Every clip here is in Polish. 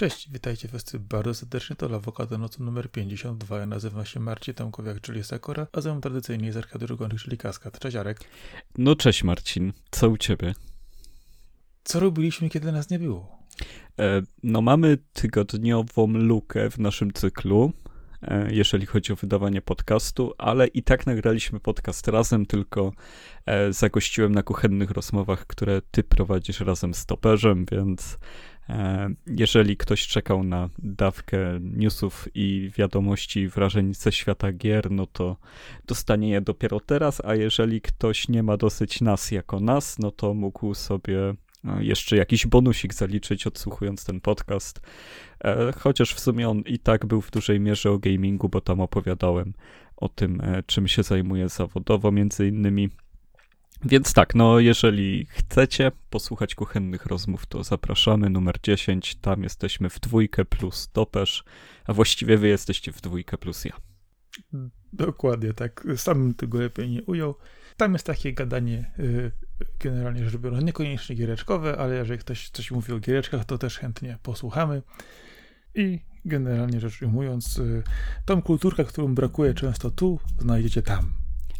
Cześć, witajcie wszyscy bardzo serdecznie, to Lawokado Nocy numer 52. Ja nazywam się Marcin Tomkowiak, czyli Sakura, a ze mną tradycyjnie jest Arkadiusz Gonych, czyli Kaskad. Cześć Arek. No cześć Marcin, co u ciebie? Co robiliśmy, kiedy nas nie było? E, no mamy tygodniową lukę w naszym cyklu, jeżeli chodzi o wydawanie podcastu, ale i tak nagraliśmy podcast razem, tylko e, zagościłem na kuchennych rozmowach, które ty prowadzisz razem z Toperzem, więc E, jeżeli ktoś czekał na dawkę newsów i wiadomości wrażeń ze świata gier, no to dostanie je dopiero teraz, a jeżeli ktoś nie ma dosyć nas jako nas, no to mógł sobie e, jeszcze jakiś bonusik zaliczyć, odsłuchując ten podcast. E, chociaż w sumie on i tak był w dużej mierze o gamingu, bo tam opowiadałem o tym, czym się zajmuję zawodowo, między innymi. Więc tak, no jeżeli chcecie posłuchać kuchennych rozmów, to zapraszamy, numer 10, tam jesteśmy w dwójkę plus topesz, a właściwie wy jesteście w dwójkę plus ja. Dokładnie, tak, sam tego lepiej nie ujął. Tam jest takie gadanie yy, generalnie rzecz biorąc, niekoniecznie giereczkowe, ale jeżeli ktoś coś mówi o giereczkach, to też chętnie posłuchamy. I generalnie rzecz ujmując, yy, tą kulturkę, którą brakuje często tu, znajdziecie tam.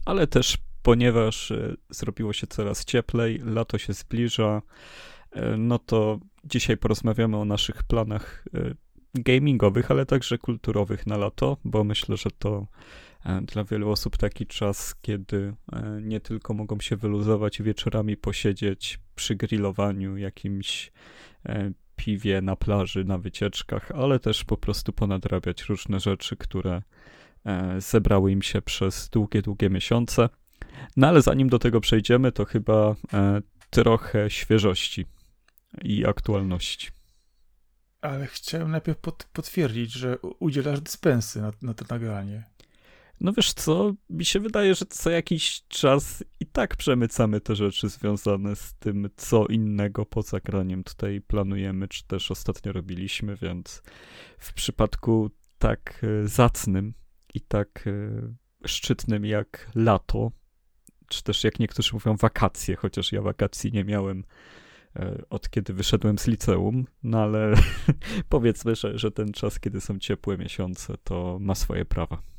Ale też ponieważ e, zrobiło się coraz cieplej, lato się zbliża, e, no to dzisiaj porozmawiamy o naszych planach gamingowych, ale także kulturowych na lato, bo myślę, że to dla wielu osób taki czas, kiedy nie tylko mogą się wyluzować i wieczorami posiedzieć przy grillowaniu, jakimś piwie na plaży, na wycieczkach, ale też po prostu ponadrabiać różne rzeczy, które zebrały im się przez długie, długie miesiące. No ale zanim do tego przejdziemy, to chyba e, trochę świeżości i aktualności. Ale chciałem najpierw potwierdzić, że udzielasz dyspensy na, na to nagranie. No wiesz co, mi się wydaje, że co jakiś czas i tak przemycamy te rzeczy związane z tym, co innego poza graniem tutaj planujemy, czy też ostatnio robiliśmy, więc w przypadku tak e, zacnym i tak e, szczytnym jak lato, czy też jak niektórzy mówią wakacje, chociaż ja wakacji nie miałem e, od kiedy wyszedłem z liceum, no ale powiedzmy, że, że ten czas, kiedy są ciepłe miesiące, to ma swoje prawa.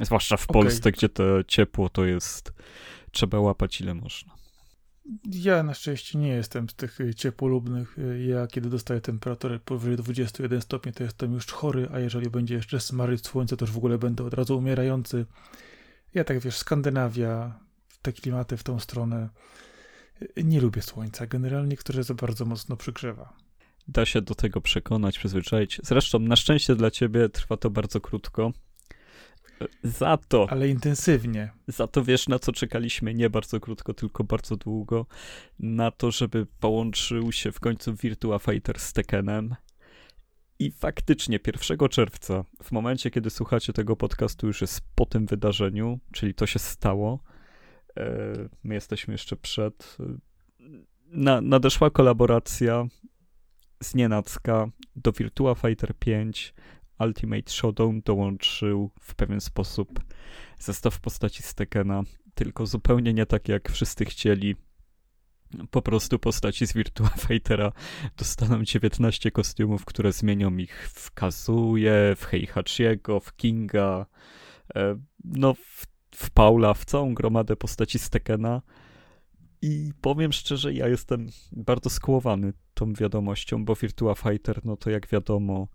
Zwłaszcza w okay. Polsce, gdzie to ciepło to jest, trzeba łapać ile można. Ja na szczęście nie jestem z tych ciepłolubnych. Ja kiedy dostaję temperaturę powyżej 21 stopni, to jestem już chory, a jeżeli będzie jeszcze smaryć słońce, to już w ogóle będę od razu umierający. Ja tak wiesz, Skandynawia, te klimaty w tą stronę. Nie lubię słońca generalnie, które za bardzo mocno przygrzewa. Da się do tego przekonać, przyzwyczaić. Zresztą na szczęście dla ciebie trwa to bardzo krótko. Za to. Ale intensywnie. Za to wiesz, na co czekaliśmy nie bardzo krótko, tylko bardzo długo. Na to, żeby połączył się w końcu Virtua Fighter z Tekkenem. I faktycznie 1 czerwca, w momencie, kiedy słuchacie tego podcastu, już jest po tym wydarzeniu, czyli to się stało. E, my jesteśmy jeszcze przed. Na, nadeszła kolaboracja z nienacka do Virtua Fighter 5. Ultimate Showdown dołączył w pewien sposób zestaw postaci z Tekkena, tylko zupełnie nie tak jak wszyscy chcieli po prostu postaci z Virtua Fightera dostaną 19 kostiumów, które zmienią ich w Kazuje, w Heihachiego, w Kinga, e, no w, w Paula, w całą gromadę postaci z Tekkena. I powiem szczerze, ja jestem bardzo skłowany tą wiadomością, bo Virtua Fighter, no to jak wiadomo,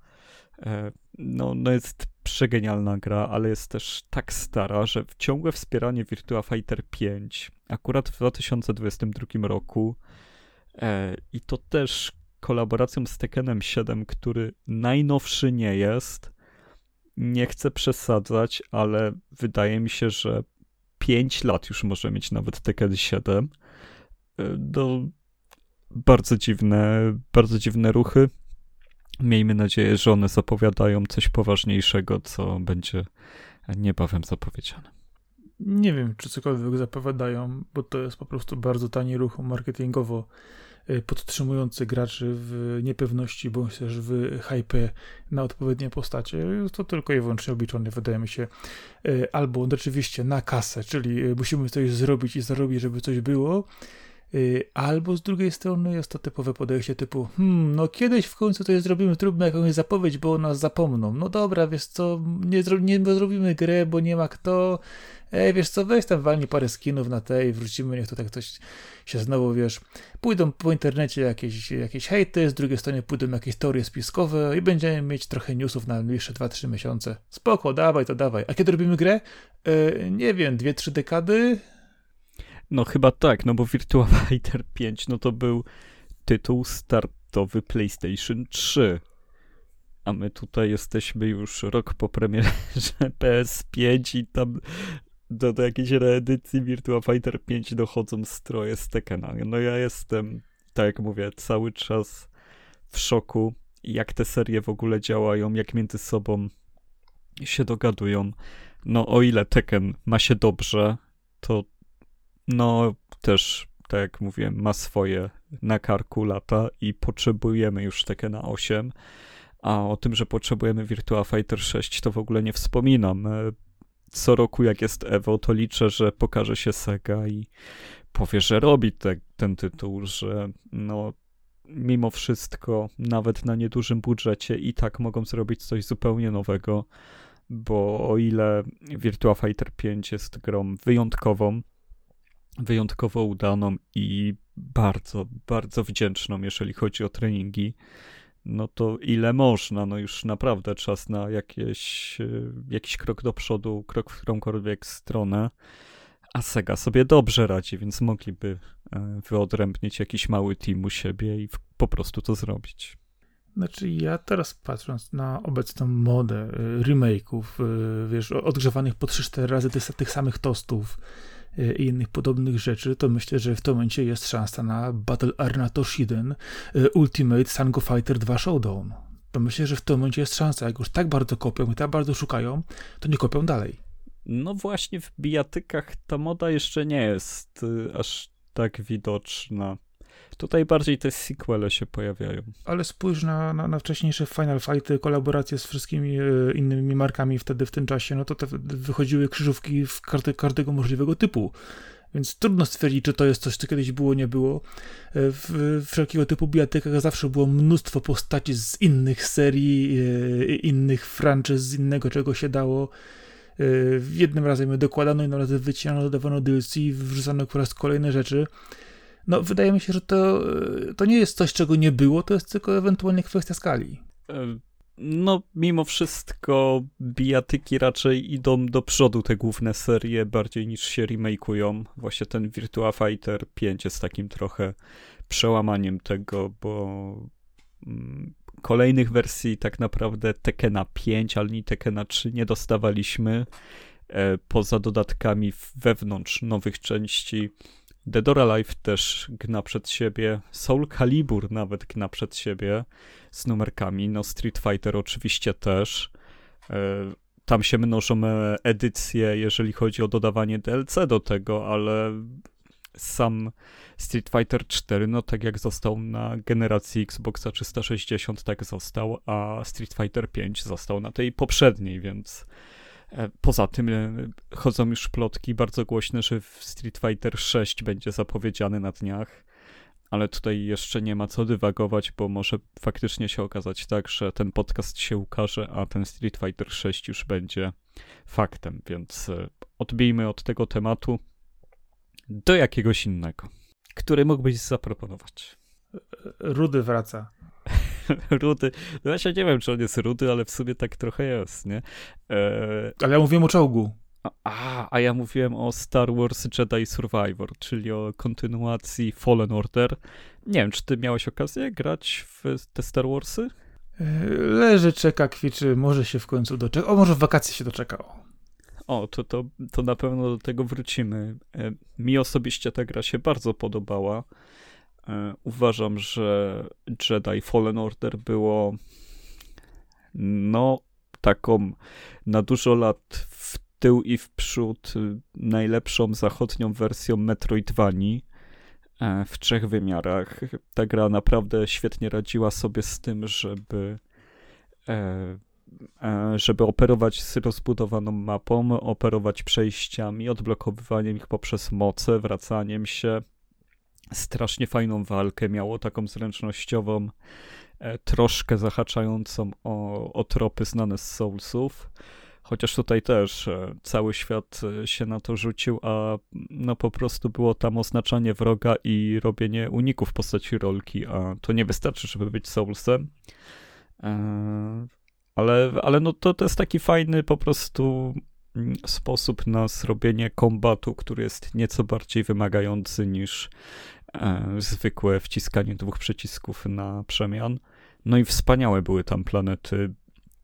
no, no jest przegenialna gra, ale jest też tak stara, że ciągłe wspieranie Virtua Fighter 5 akurat w 2022 roku e, i to też kolaboracją z Tekkenem 7, który najnowszy nie jest. Nie chcę przesadzać, ale wydaje mi się, że 5 lat już może mieć nawet Tekken 7. E, no, bardzo dziwne, bardzo dziwne ruchy. Miejmy nadzieję, że one zapowiadają coś poważniejszego, co będzie niebawem zapowiedziane. Nie wiem, czy cokolwiek zapowiadają, bo to jest po prostu bardzo tani ruch marketingowo y, podtrzymujący graczy w niepewności bądź też w hype na odpowiednie postacie. Jest to tylko i wyłącznie obliczone, wydaje mi się, y, albo oczywiście na kasę, czyli y, musimy coś zrobić i zarobić, żeby coś było, albo z drugiej strony jest to typowe podejście typu, hmm, no kiedyś w końcu coś zrobimy, zróbmy jakąś zapowiedź, bo nas zapomną. No dobra, wiesz co, nie, zro nie zrobimy grę, bo nie ma kto. Ej, wiesz co, weź tam walnie parę skinów na tej wrócimy, niech to tak coś się znowu, wiesz, pójdą po internecie jakieś, jakieś hejty, z drugiej strony pójdą jakieś teorie spiskowe i będziemy mieć trochę newsów na najbliższe 2-3 miesiące. Spoko, dawaj to dawaj. A kiedy robimy grę? E, nie wiem, 2-3 dekady? No chyba tak, no bo Virtua Fighter 5 no to był tytuł startowy PlayStation 3. A my tutaj jesteśmy już rok po premierze PS5 i tam do, do jakiejś reedycji Virtua Fighter 5 dochodzą stroje z Tekena. No ja jestem, tak jak mówię, cały czas w szoku, jak te serie w ogóle działają, jak między sobą się dogadują. No o ile Tekken ma się dobrze, to no też, tak jak mówiłem, ma swoje na karku lata i potrzebujemy już Tekkena 8. A o tym, że potrzebujemy Virtua Fighter 6, to w ogóle nie wspominam. E, co roku, jak jest Evo, to liczę, że pokaże się Sega i powie, że robi te, ten tytuł, że no, mimo wszystko, nawet na niedużym budżecie, i tak mogą zrobić coś zupełnie nowego, bo o ile Virtua Fighter 5 jest grą wyjątkową, wyjątkowo udaną i bardzo, bardzo wdzięczną, jeżeli chodzi o treningi, no to ile można, no już naprawdę czas na jakieś, e, jakiś krok do przodu, krok w którąkolwiek stronę. A Sega sobie dobrze radzi, więc mogliby e, wyodrębnić jakiś mały team u siebie i po prostu to zrobić. Znaczy ja teraz patrząc na obecną modę e, remake'ów, wiesz, odgrzewanych po 3-4 razy tych, tych samych tostów, i innych podobnych rzeczy, to myślę, że w tym momencie jest szansa na Battle Arena Toshiden y, Ultimate Sango Fighter 2 Showdown. To myślę, że w tym momencie jest szansa. Jak już tak bardzo kopią i tak bardzo szukają, to nie kopią dalej. No właśnie w bijatykach ta moda jeszcze nie jest y, aż tak widoczna. Tutaj bardziej te sequele się pojawiają. Ale spójrz na, na, na wcześniejsze Final Fighty, kolaboracje z wszystkimi e, innymi markami wtedy w tym czasie, no to te wychodziły krzyżówki w karty, każdego możliwego typu. Więc trudno stwierdzić, czy to jest coś, co kiedyś było, nie było. E, w wszelkiego typu bijatykach zawsze było mnóstwo postaci z innych serii, e, innych franczyz, z innego czego się dało. Jednym razem je dokładano, innym razem wycinano, dodawano DLC, wrzucano po raz kolejne rzeczy no wydaje mi się, że to, to nie jest coś, czego nie było, to jest tylko ewentualnie kwestia skali. No, mimo wszystko bijatyki raczej idą do przodu te główne serie bardziej niż się remake'ują. Właśnie ten Virtua Fighter 5 jest takim trochę przełamaniem tego, bo mm, kolejnych wersji tak naprawdę Tekena 5, ale nie Tekena 3 nie dostawaliśmy. E, poza dodatkami wewnątrz nowych części Dead or Alive też gna przed siebie, Soul Calibur nawet gna przed siebie z numerkami, no Street Fighter oczywiście też. E, tam się mnożą edycje, jeżeli chodzi o dodawanie DLC do tego, ale sam Street Fighter 4, no tak jak został na generacji Xboxa 360, tak został, a Street Fighter 5 został na tej poprzedniej, więc E, poza tym e, chodzą już plotki bardzo głośne, że Street Fighter 6 będzie zapowiedziany na dniach, ale tutaj jeszcze nie ma co dywagować, bo może faktycznie się okazać tak, że ten podcast się ukaże, a ten Street Fighter 6 już będzie faktem, więc e, odbijmy od tego tematu do jakiegoś innego, który mógłbyś zaproponować. Rudy wraca. rudy. No ja się nie wiem, czy on jest rudy, ale w sumie tak trochę jest, nie? E... Ale ja mówiłem o czołgu. A, a ja mówiłem o Star Wars Jedi Survivor, czyli o kontynuacji Fallen Order. Nie wiem, czy ty miałeś okazję grać w te Star Warsy? E, leży, czeka, kwiczy, może się w końcu doczeka. O, może w wakacje się doczekał. O, to, to, to na pewno do tego wrócimy. E, mi osobiście ta gra się bardzo podobała. E, uważam, że Jedi Fallen Order było no taką na dużo lat w tył i w przód najlepszą zachodnią wersją Metroidvanii e, w trzech wymiarach. Ta gra naprawdę świetnie radziła sobie z tym, żeby e, żeby operować z rozbudowaną mapą, operować przejściami, odblokowywaniem ich poprzez moce, wracaniem się, strasznie fajną walkę, miało taką zręcznościową, e, troszkę zahaczającą o, o tropy znane z Soulsów. Chociaż tutaj też e, cały świat e, się na to rzucił, a no po prostu było tam oznaczanie wroga i robienie uników w postaci rolki, a to nie wystarczy, żeby być Soulsem. Ale, ale no to, to jest taki fajny po prostu mm, sposób na zrobienie kombatu, który jest nieco bardziej wymagający niż zwykłe wciskanie dwóch przycisków na przemian. No i wspaniałe były tam planety.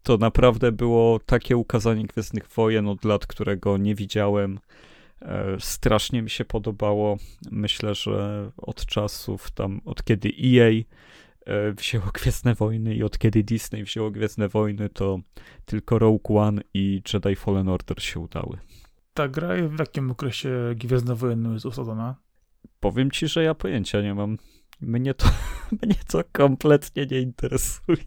To naprawdę było takie ukazanie Gwiezdnych Wojen od lat, którego nie widziałem. E, strasznie mi się podobało. Myślę, że od czasów tam, od kiedy EA E, wzięło Gwiezdne Wojny i od kiedy Disney wzięło Gwiezdne Wojny, to tylko Rogue One i Jedi Fallen Order się udały. Ta gra w jakim okresie Gwiezdne Wojny jest osadzona? Powiem ci, że ja pojęcia nie mam. Mnie to, mnie to kompletnie nie interesuje.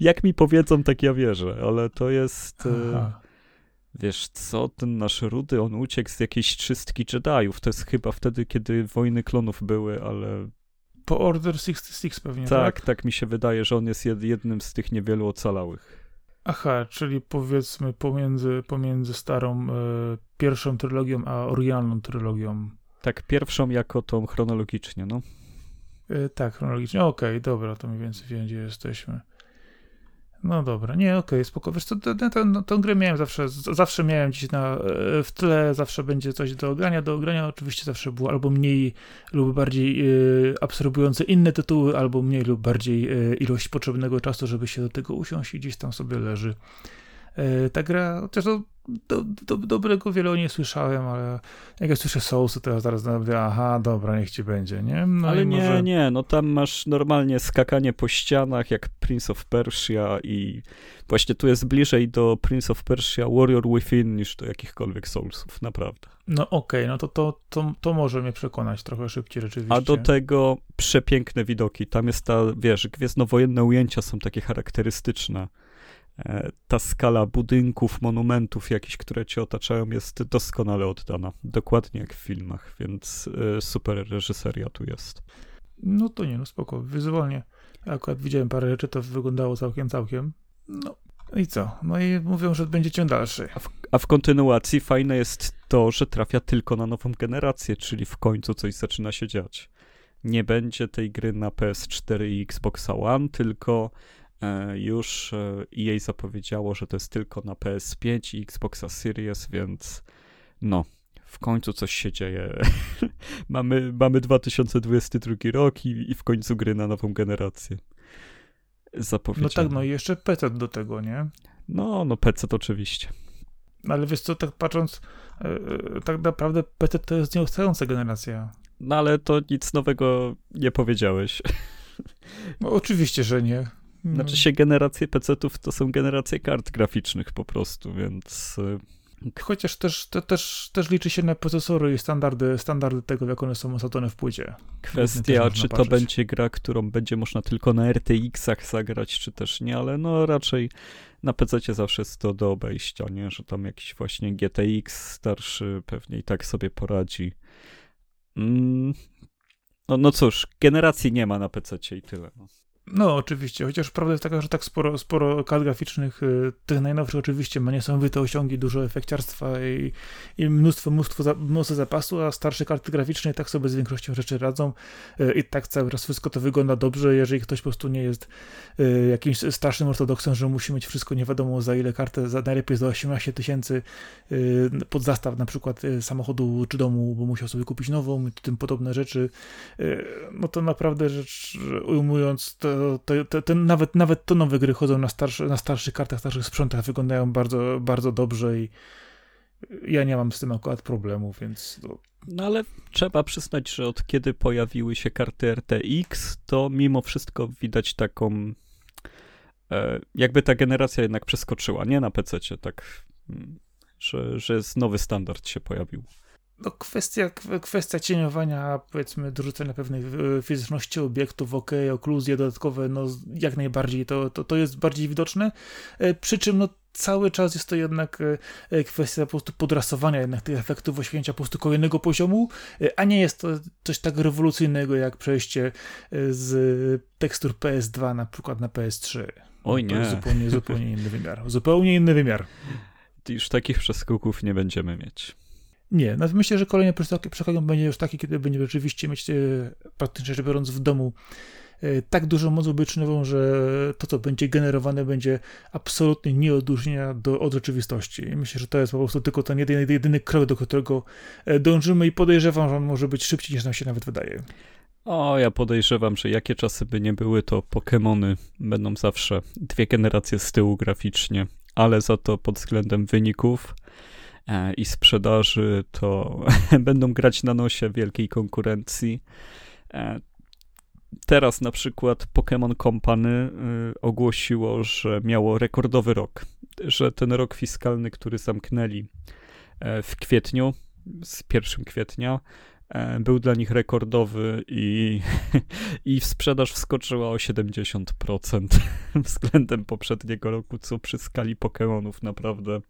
Jak mi powiedzą, tak ja wierzę, ale to jest... E, Aha. Wiesz co, ten nasz Rudy, on uciekł z jakiejś czystki Jediów. To jest chyba wtedy, kiedy wojny klonów były, ale po Order 66 pewnie, tak? Tak, tak mi się wydaje, że on jest jednym z tych niewielu ocalałych. Aha, czyli powiedzmy pomiędzy, pomiędzy starą, e, pierwszą trylogią, a oryginalną trylogią. Tak, pierwszą jako tą chronologicznie, no. E, tak, chronologicznie. Okej, okay, dobra, to mniej więcej wiem, gdzie jesteśmy. No dobra, nie, okej, okay, spoko. Wiesz co, tę, tę, tę grę miałem zawsze, zawsze miałem gdzieś na, e, w tle, zawsze będzie coś do ogrania. Do ogrania oczywiście zawsze było albo mniej lub bardziej y, absorbujące inne tytuły, albo mniej lub bardziej y, ilość potrzebnego czasu, żeby się do tego usiąść i gdzieś tam sobie leży. Ta gra, chociaż to do, do, dobrego wiele o niej słyszałem, ale jak ja słyszę Soulsy, to ja zaraz mówię, aha, dobra, niech ci będzie, nie? No ale nie, może... nie, no tam masz normalnie skakanie po ścianach, jak Prince of Persia i właśnie tu jest bliżej do Prince of Persia Warrior Within niż do jakichkolwiek Soulsów, naprawdę. No okej, okay, no to, to, to, to może mnie przekonać trochę szybciej rzeczywiście. A do tego przepiękne widoki, tam jest ta, wiesz, gwiezdnowojenne ujęcia są takie charakterystyczne ta skala budynków, monumentów jakichś, które cię otaczają, jest doskonale oddana. Dokładnie jak w filmach, więc e, super reżyseria tu jest. No to nie, no spoko, wizualnie. Akurat widziałem parę rzeczy, to wyglądało całkiem, całkiem. No i co? No i mówią, że będzie ciąg dalszy. A w, a w kontynuacji fajne jest to, że trafia tylko na nową generację, czyli w końcu coś zaczyna się dziać. Nie będzie tej gry na PS4 i Xbox One, tylko E, już EA zapowiedziało, że to jest tylko na PS5 i Xboxa Series, więc no, w końcu coś się dzieje. mamy, mamy 2022 rok i, i, w końcu gry na nową generację. Zapowiedziano. No tak, no i jeszcze PC do tego, nie? No, no PC to oczywiście. Ale wiesz co, tak patrząc, yy, tak naprawdę PC to jest nieustająca generacja. No ale to nic nowego nie powiedziałeś. No oczywiście, że nie. Znaczy no. się generacje PC-ów to są generacje kart graficznych po prostu, więc... Y, Chociaż też, te, też, też liczy się na procesory i standardy, standardy tego, jak one są osadzone w płycie. Kwestia, czy to będzie gra, którą będzie można tylko na RTX-ach zagrać, czy też nie, ale no raczej na PC zawsze jest to do obejścia, nie? Że tam jakiś właśnie GTX starszy pewnie i tak sobie poradzi. Mm. No, no cóż, generacji nie ma na PC i tyle. No. No, oczywiście, chociaż prawda jest taka, że tak sporo, sporo kart graficznych, y, tych najnowszych oczywiście ma niesamowite osiągi, dużo efekciarstwa i, i mnóstwo, mnóstwo, za, mnóstwo zapasu, a starsze karty graficzne tak sobie z większością rzeczy radzą y, i tak cały czas wszystko to wygląda dobrze, jeżeli ktoś po prostu nie jest y, jakimś starszym ortodoksem, że musi mieć wszystko nie wiadomo za ile kartę, za najlepiej za 18 tysięcy pod zastaw na przykład samochodu czy domu, bo musiał sobie kupić nową i tym podobne rzeczy, no to naprawdę rzecz ujmując, to to, to, nawet, nawet to nowe gry chodzą na, starszy, na starszych kartach, starszych sprzętach, wyglądają bardzo, bardzo dobrze i ja nie mam z tym akurat problemu, więc... No. no ale trzeba przyznać, że od kiedy pojawiły się karty RTX, to mimo wszystko widać taką e, jakby ta generacja jednak przeskoczyła, nie na PC, tak, mm, że, że jest nowy standard się pojawił no kwestia, kwestia cieniowania, powiedzmy, dorzucenia pewnej e, fizyczności obiektów, ok, okluzje dodatkowe, no jak najbardziej to, to, to jest bardziej widoczne. E, przy czym, no cały czas jest to jednak e, kwestia po prostu podrasowania jednak tych efektów oświęcia po prostu kolejnego poziomu, a nie jest to coś tak rewolucyjnego jak przejście z tekstur PS2 na przykład na PS3. Oj nie. To jest zupełnie, zupełnie inny wymiar. Zupełnie inny wymiar. Już takich przeskoków nie będziemy mieć. Nie, no myślę, że kolejny przeskok będzie już taki, kiedy będziemy rzeczywiście mieć praktycznie rzecz biorąc w domu E, tak dużą moc obyczynową, że to, co będzie generowane, będzie absolutnie nieodróżnienia do, od rzeczywistości. Myślę, że to jest po prostu tylko ten jedyny, jedyny krok, do którego e, dążymy i podejrzewam, że on może być szybciej niż nam się nawet wydaje. O, ja podejrzewam, że jakie czasy by nie były, to Pokémony będą zawsze dwie generacje z tyłu graficznie, ale za to pod względem wyników e, i sprzedaży to będą grać na nosie wielkiej konkurencji. Teraz na przykład Pokémon Company y, ogłosiło, że miało rekordowy rok, że ten rok fiskalny, który zamknęli e, w kwietniu, z 1 kwietnia, e, był dla nich rekordowy i, i sprzedaż wskoczyła o 70% względem poprzedniego roku, co przy skali Pokémonów naprawdę.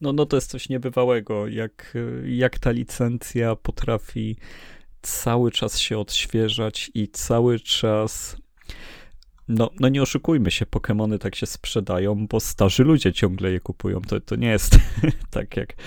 No, no to jest coś niebywałego, jak, jak ta licencja potrafi cały czas się odświeżać i cały czas. No, no nie oszukujmy się, Pokémony tak się sprzedają, bo starzy ludzie ciągle je kupują. To, to nie jest tak jak, e,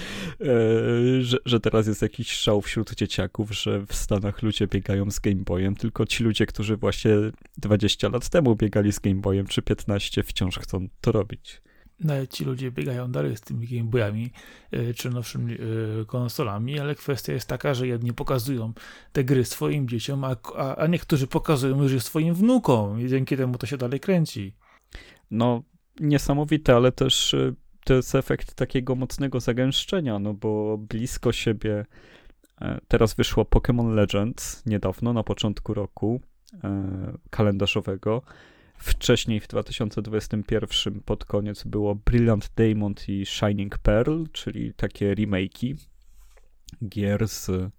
że, że teraz jest jakiś szał wśród dzieciaków, że w Stanach ludzie biegają z Game Boyem, tylko ci ludzie, którzy właśnie 20 lat temu biegali z Game Boyem, czy 15, wciąż chcą to robić nawet ci ludzie biegają dalej z tymi Game Boyami e, czy nowszymi e, konsolami, ale kwestia jest taka, że jedni pokazują te gry swoim dzieciom, a, a, a niektórzy pokazują już je swoim wnukom i dzięki temu to się dalej kręci. No, niesamowite, ale też e, to jest efekt takiego mocnego zagęszczenia, no bo blisko siebie teraz wyszło Pokémon Legends niedawno, na początku roku kalendarzowego Wcześniej w 2021 pod koniec było Brilliant Diamond i Shining Pearl, czyli takie remake'i gier z,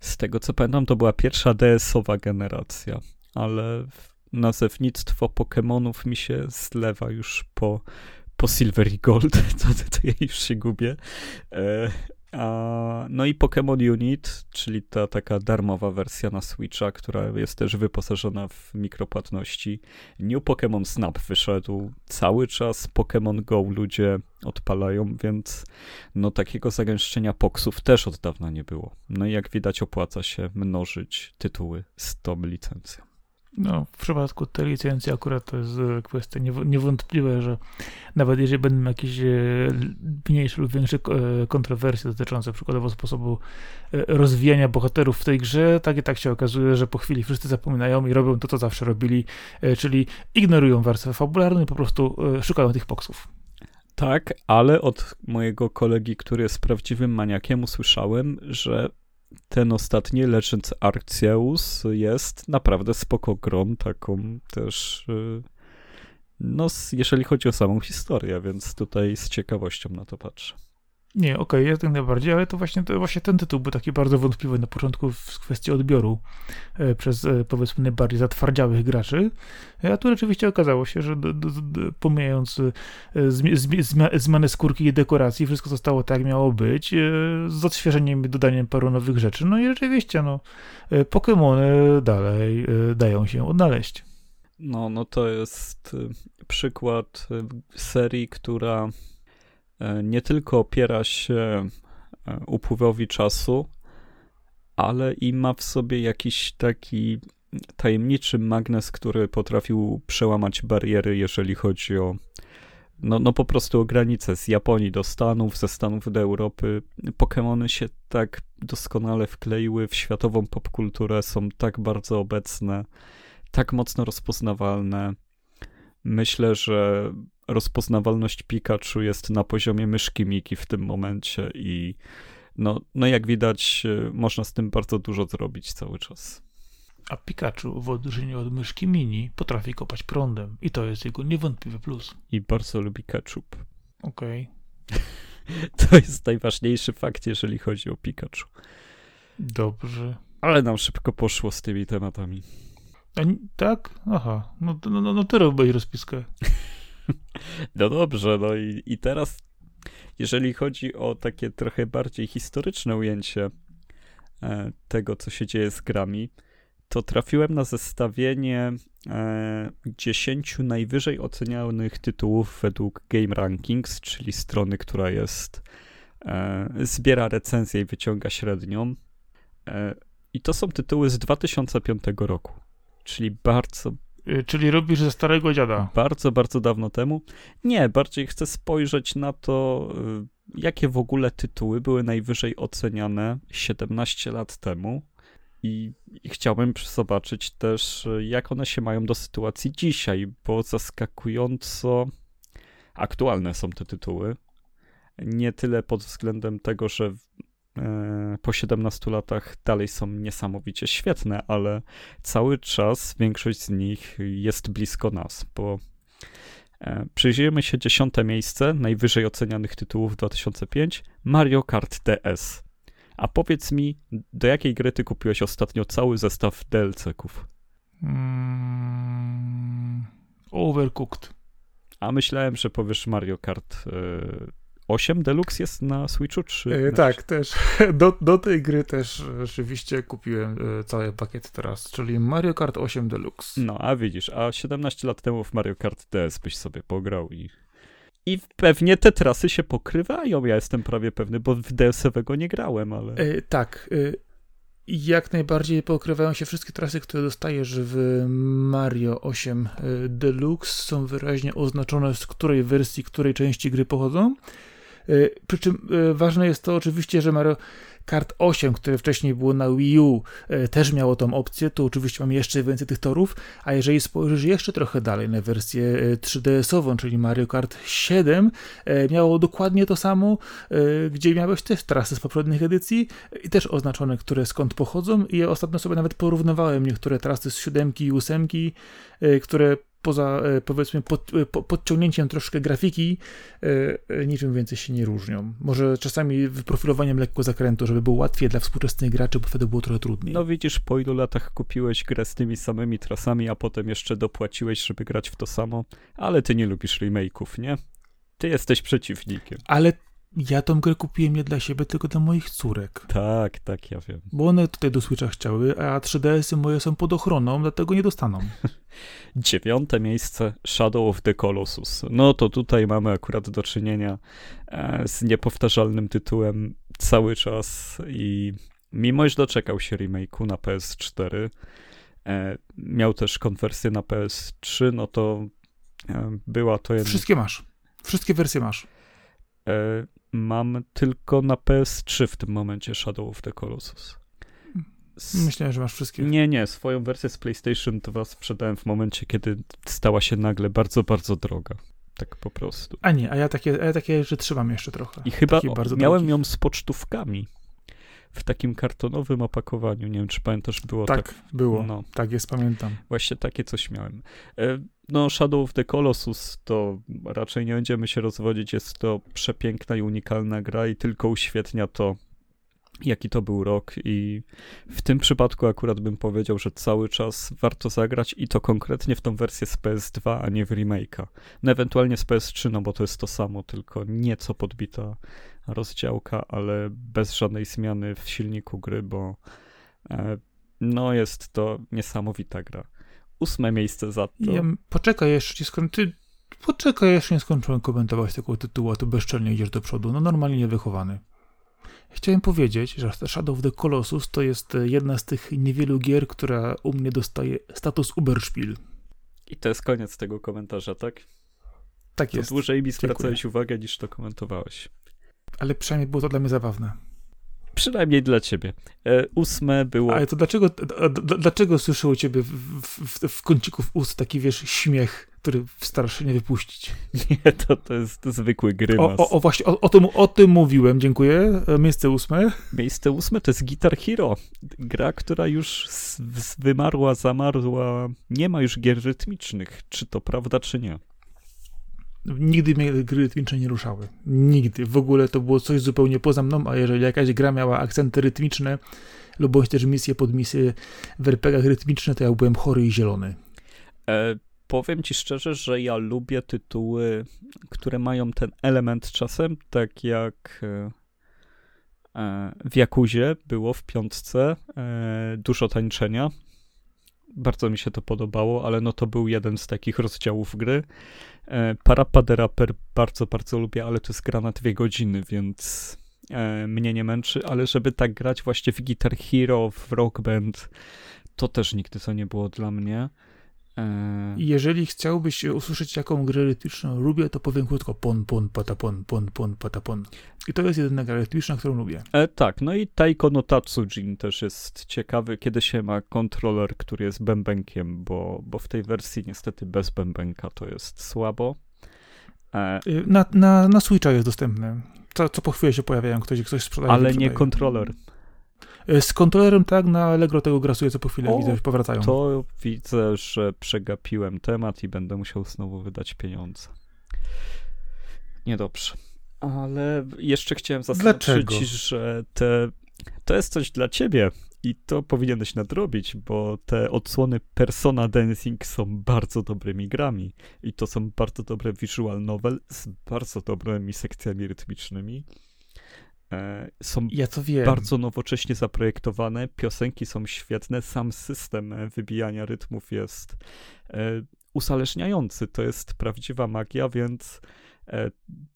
z tego co pamiętam, to była pierwsza DS-owa generacja, ale nazewnictwo Pokémonów mi się zlewa już po, po Silver i Gold, to, to, ja już się gubię. E, no i Pokémon Unit, czyli ta taka darmowa wersja na Switcha, która jest też wyposażona w mikropłatności. New Pokémon Snap wyszedł. Cały czas Pokémon Go ludzie odpalają, więc no takiego zagęszczenia poksów też od dawna nie było. No i jak widać opłaca się mnożyć tytuły z tą licencją. No, w przypadku tej licencji akurat to jest e, kwestia niewątpliwe, że nawet jeżeli będą jakieś e, mniejsze lub większe e, kontrowersje dotyczące przykładowo sposobu rozwijania bohaterów w tej grze, tak i tak się okazuje, że po chwili wszyscy zapominają i robią to, co zawsze robili, czyli ignorują warstwę fabularną i po prostu szukają tych poksów. Tak, ale od mojego kolegi, który jest prawdziwym maniakiem, usłyszałem, że ten ostatni Legends Arceus jest naprawdę spoko grą, taką też y, no, jeżeli chodzi o samą historię, więc tutaj z ciekawością na to patrzę. Nie, okej, okay, jak najbardziej, ale to właśnie, to właśnie ten tytuł był taki bardzo wątpliwy na początku w kwestii odbioru e, przez e, powiedzmy najbardziej zatwardziałych graczy, a tu rzeczywiście okazało się, że d, d, d, pomijając e, zmianę skórki i dekoracji, wszystko zostało tak jak miało być, z odświeżeniem i dodaniem paru nowych rzeczy, no i rzeczywiście, no, Pokémony dalej dają się odnaleźć. No, no to jest przykład serii, która E, nie tylko opiera się e, upływowi czasu, ale i ma w sobie jakiś taki tajemniczy magnes, który potrafił przełamać bariery, jeżeli chodzi o no, no po prostu o granice z Japonii do Stanów, ze Stanów do Europy. Pokémony się tak doskonale wkleiły w światową popkulturę, są tak bardzo obecne, tak mocno rozpoznawalne. Myślę, że rozpoznawalność Pikachu jest na poziomie myszki Miki w tym momencie i no, no jak widać, e, można z tym bardzo dużo zrobić cały czas. A Pikachu w odróżnieniu od myszki mini potrafi kopać prądem i to jest jego niewątpliwy plus. I bardzo lubi ketchup. Okej. Okay. To jest najważniejszy fakt, jeżeli chodzi o Pikachu. Dobrze. Ale nam szybko poszło z tymi tematami. A, tak? Aha. No, no, no, no ty robiłeś rozpiskę. No dobrze, no i, i teraz, jeżeli chodzi o takie trochę bardziej historyczne ujęcie e, tego, co się dzieje z grami, to trafiłem na zestawienie e, 10 najwyżej ocenianych tytułów według Game Rankings, czyli strony, która jest e, zbiera recenzję i wyciąga średnią. E, I to są tytuły z 2005 roku, czyli bardzo, Czyli robisz ze starego dziada. bardzo, bardzo dawno temu. Nie, bardziej chcę spojrzeć na to, y, jakie w ogóle tytuły były najwyżej oceniane 17 lat temu. I, I chciałbym zobaczyć też, y, jak one się mają do sytuacji dzisiaj, bo zaskakująco aktualne są te tytuły. Nie tyle pod względem tego, że po 17 latach dalej są niesamowicie świetne, ale cały czas większość z nich jest blisko nas, bo e, przyjrzyjmy się dziesiąte miejsce najwyżej ocenianych tytułów 2005 Mario Kart DS. A powiedz mi, do jakiej gry ty kupiłeś ostatnio cały zestaw DLC-ków? Mm, overcooked. A myślałem, że powiesz Mario Kart e, 8 Deluxe jest na Switchu, czy... E, tak, też. Do, do tej gry też rzeczywiście kupiłem e, cały pakiet teraz, czyli Mario Kart 8 Deluxe. No, a widzisz, a 17 lat temu w Mario Kart DS byś sobie pograł i... I pewnie te trasy się pokrywają, ja jestem prawie pewny, bo w DS-owego nie grałem, ale... E, tak. E, jak najbardziej pokrywają się wszystkie trasy, które dostajesz w Mario 8 e, Deluxe. Są wyraźnie oznaczone, z której wersji, której części gry pochodzą. E, Przy czym e, ważne jest to oczywiście, że Mario Kart 8, które wcześniej było na Wii U, e, też miało tą opcję. Tu oczywiście mam jeszcze więcej tych torów. A jeżeli spojrzysz jeszcze trochę dalej na wersję e, 3DS-ową, czyli Mario Kart 7, e, miało dokładnie to samo, gdzie miałeś też trasy z poprzednich edycji i też oznaczone, które skąd pochodzą. I ja ostatnio sobie nawet porównywałem niektóre trasy z 7 i 8, e, które poza e, powiedzmy pod, e, po- podciągnięciem troszkę grafiki e, niczym więcej się nie różnią. Może czasami wyprofilowaniem lekko zakrętu, żeby było łatwiej dla współczesnych graczy, bo wtedy było trochę trudniej. No widzisz, po ilu latach kupiłeś grę z tymi samymi trasami, a potem jeszcze dopłaciłeś, żeby grać w to samo, ale ty nie lubisz remake'ów, nie? Ty jesteś przeciwnikiem. Ale ja tą grę kupiłem nie dla siebie, tylko dla moich córek. Tak, tak, ja wiem. Bo one tutaj do Switcha chciały, a 3DS-y moje są pod ochroną, dlatego nie dostaną. Dziewiąte miejsce Shadow of the Colossus. No to tutaj mamy akurat do czynienia e, z niepowtarzalnym tytułem cały czas i mimo iż doczekał się remake'u na PS4, e, miał też konwersję na PS3, no to e, była to jedna... Wszystkie masz. Wszystkie wersje masz. E, mam tylko na PS3 w tym momencie Shadow of the Colossus. S- Myślałem, że masz wszystkie. Nie, nie, swoją wersję z PlayStation 2 sprzedałem w momencie, kiedy stała się nagle bardzo, bardzo droga. Tak po prostu. A nie, a ja takie, a ja takie że trzymam jeszcze trochę. I chyba o, miałem drogich. ją z pocztówkami. W takim kartonowym opakowaniu. Nie wiem, czy pamiętasz, było tak. Tak, było. No, Tak jest, pamiętam. właśnie takie coś miałem. No, Shadow of the Colossus to raczej nie będziemy się rozwodzić. Jest to przepiękna i unikalna gra i tylko uświetnia to, jaki to był rok. I w tym przypadku akurat bym powiedział, że cały czas warto zagrać i to konkretnie w tą wersję z PS2, a nie w remake'a. No, ewentualnie z PS3, no bo to jest to samo, tylko nieco podbita rozdziałka, ale bez żadnej zmiany w silniku gry, bo e, no jest to niesamowita gra. Ósme miejsce za to. Ja, poczekaj, jeszcze ci skończę. Ty, poczekaj, jeszcze nie skończyłem komentować tego tytułu, a tu bezczelnie idziesz do przodu. No normalnie niewychowany. Chciałem powiedzieć, że Shadow of the Colossus to jest e, jedna z tych niewielu gier, która u mnie dostaje status Uberspiel. I to jest koniec tego komentarza, tak? Tak To jest. dłużej mi zwracałeś uwagę niż to komentowałeś. Ale przynajmniej było to dla mnie zabawne. Przynajmniej dla ciebie. E, ósme było. Ale to dlaczego, dlaczego słyszę u ciebie w, w, w, w kąciku w ust taki, wiesz, śmiech, który starasz się nie wypuścić? Nie, to, to jest zwykły grymas. O, o, o właśnie, o, o, tym, o tym mówiłem, dziękuję. E, Miejsce ósme. Miejsce ósme to jest Guitar Hero. Gra, która już wymarła, zamarła. Nie ma już gier rytmicznych. Czy to prawda, czy nie? Nigdy mnie gry rytmiczne nie ruszały. Nigdy. W ogóle to było coś zupełnie poza mną, a jeżeli jakaś gra miała akcenty rytmiczne lub też misje pod misje w RPGach rytmiczne, to ja byłem chory i zielony. E, powiem ci szczerze, że ja lubię tytuły, które mają ten element czasem, tak jak e, e, w Jakuzie było w piątce e, dużo tańczenia. Bardzo mi się to podobało, ale no to był jeden z takich rozdziałów gry. Parappa the Rapper bardzo, bardzo lubię, ale to jest gra na dwie godziny, więc mnie nie męczy, ale żeby tak grać właśnie w Guitar Hero, w Rock Band, to też nigdy to nie było dla mnie. E, Jeżeli chciałbyś usłyszeć, jaką grę rytmiczną lubię, to powiem krótko pon, pon, patapon, pon, pon, patapon. I to jest jedyna gra rytmiczna, którą lubię. E, tak, no i Taiko no Tatsujin też jest ciekawy, kiedy się ma kontroler, który jest bębenkiem, bo, bo w tej wersji niestety bez bębenka to jest słabo. E, y, na, na, na Switcha jest dostępny. Co, co po chwili się pojawiają, ktoś, ktoś sprzedaje. Ale nie kontroler. E, z kontrolerem tak, na Allegro tego grasuje co po chwili, o, widzę, że powracają. To widzę, że przegapiłem temat i będę musiał znowu wydać pieniądze. Niedobrze. Ale jeszcze chciałem zaznaczyć, że te, to jest coś dla ciebie i to powinieneś nadrobić, bo te odsłony Persona Dancing są bardzo dobrymi grami i to są bardzo dobre visual novel z bardzo dobrymi sekcjami rytmicznymi. E, są ja bardzo nowocześnie zaprojektowane, piosenki są świetne, sam system e, wybijania rytmów jest e, uzależniający. To jest prawdziwa magia, więc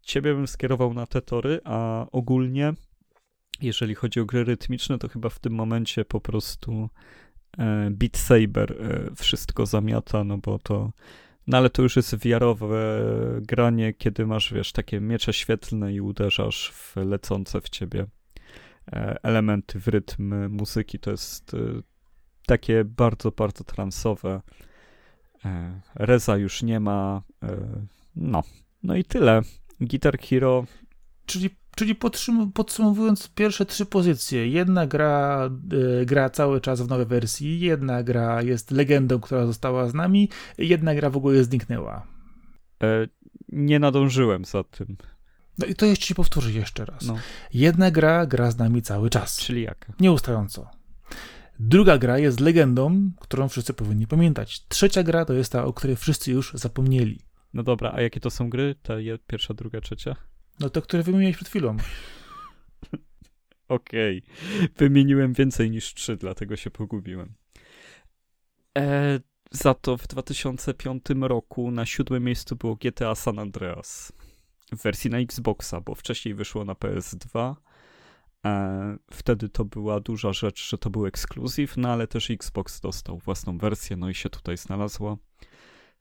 ciebie bym skierował na te tory, a ogólnie, jeżeli chodzi o gry rytmiczne, to chyba w tym momencie po prostu Beat Saber wszystko zamiata, no bo to no ale to już jest wiarowe granie, kiedy masz, wiesz, takie miecze świetlne i uderzasz w lecące w ciebie e, elementy w rytm muzyki. To jest e, takie bardzo, bardzo transowe. E, Reza już nie ma. No, no i tyle. Guitar Hero. Czyli Czyli podsumowując pierwsze trzy pozycje, jedna gra y, gra cały czas w nowej wersji, jedna gra jest legendą, która została z nami, jedna gra w ogóle zniknęła. E, nie nadążyłem za tym. No i to jeszcze się powtórzy jeszcze raz. No. Jedna gra gra z nami cały czas. Czyli jaka? Nieustająco. Druga gra jest legendą, którą wszyscy powinni pamiętać. Trzecia gra to jest ta, o której wszyscy już zapomnieli. No dobra, a jakie to są gry? Ta pierwsza, druga, trzecia? No to, które wymieniłeś przed chwilą. Okej. Okay. Wymieniłem więcej niż trzy, dlatego się pogubiłem. E, za to w 2005 roku na siódmym miejscu było GTA San Andreas w wersji na Xboxa, bo wcześniej wyszło na PS2. E, wtedy to była duża rzecz, że to był ekskluzyw, no ale też Xbox dostał własną wersję, no i się tutaj znalazła.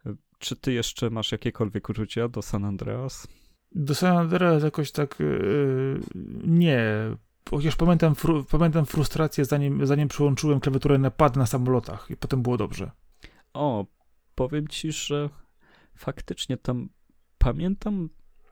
E, czy ty jeszcze masz jakiekolwiek uczucia do San Andreas? Do San Andreas jakoś tak yy, nie. Chociaż pamiętam, fru, pamiętam frustrację, zanim, zanim przyłączyłem klawiaturę na pad na samolotach i potem było dobrze. O, powiem ci, że faktycznie tam pamiętam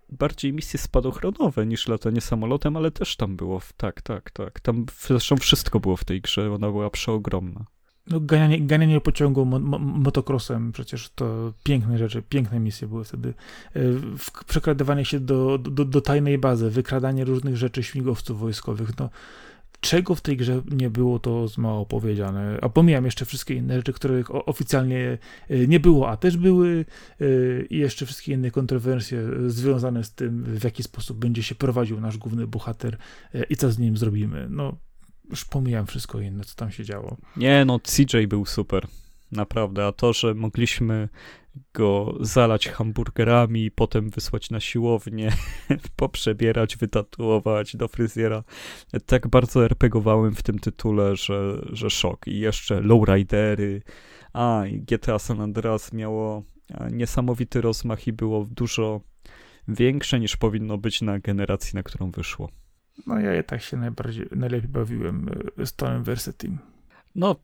bardziej misje spadochronowe niż latanie samolotem, ale też tam było, tak, tak, tak. Tam zresztą wszystko było w tej grze, ona była przeogromna. No, ganianie, ganianie pociągu mo, mo, motocrossem, przecież to piękne rzeczy, piękne misje były wtedy. E, w, przekradywanie się do, do, do tajnej bazy, wykradanie różnych rzeczy śmigłowców wojskowych. No, czego w tej grze nie było, to z mało powiedziane. A pomijam jeszcze wszystkie inne rzeczy, których oficjalnie e, nie było, a też były e, i jeszcze wszystkie inne kontrowersje związane z tym, w jaki sposób będzie się prowadził nasz główny bohater i co z nim zrobimy. No, już pomijam wszystko inne, co tam się działo. Nie, no CJ był super. Naprawdę, a to, że mogliśmy go zalać hamburgerami, potem wysłać na siłownię, poprzebierać, wytatuować do fryzjera. Tak bardzo RPGowałem w tym tytule, że, że szok. I jeszcze lowridery. A, GTA San Andreas miało niesamowity rozmach i było dużo większe niż powinno być na generacji, na którą wyszło. No ja jednak się najbardziej, najlepiej bawiłem e, z Tonem Versetim. No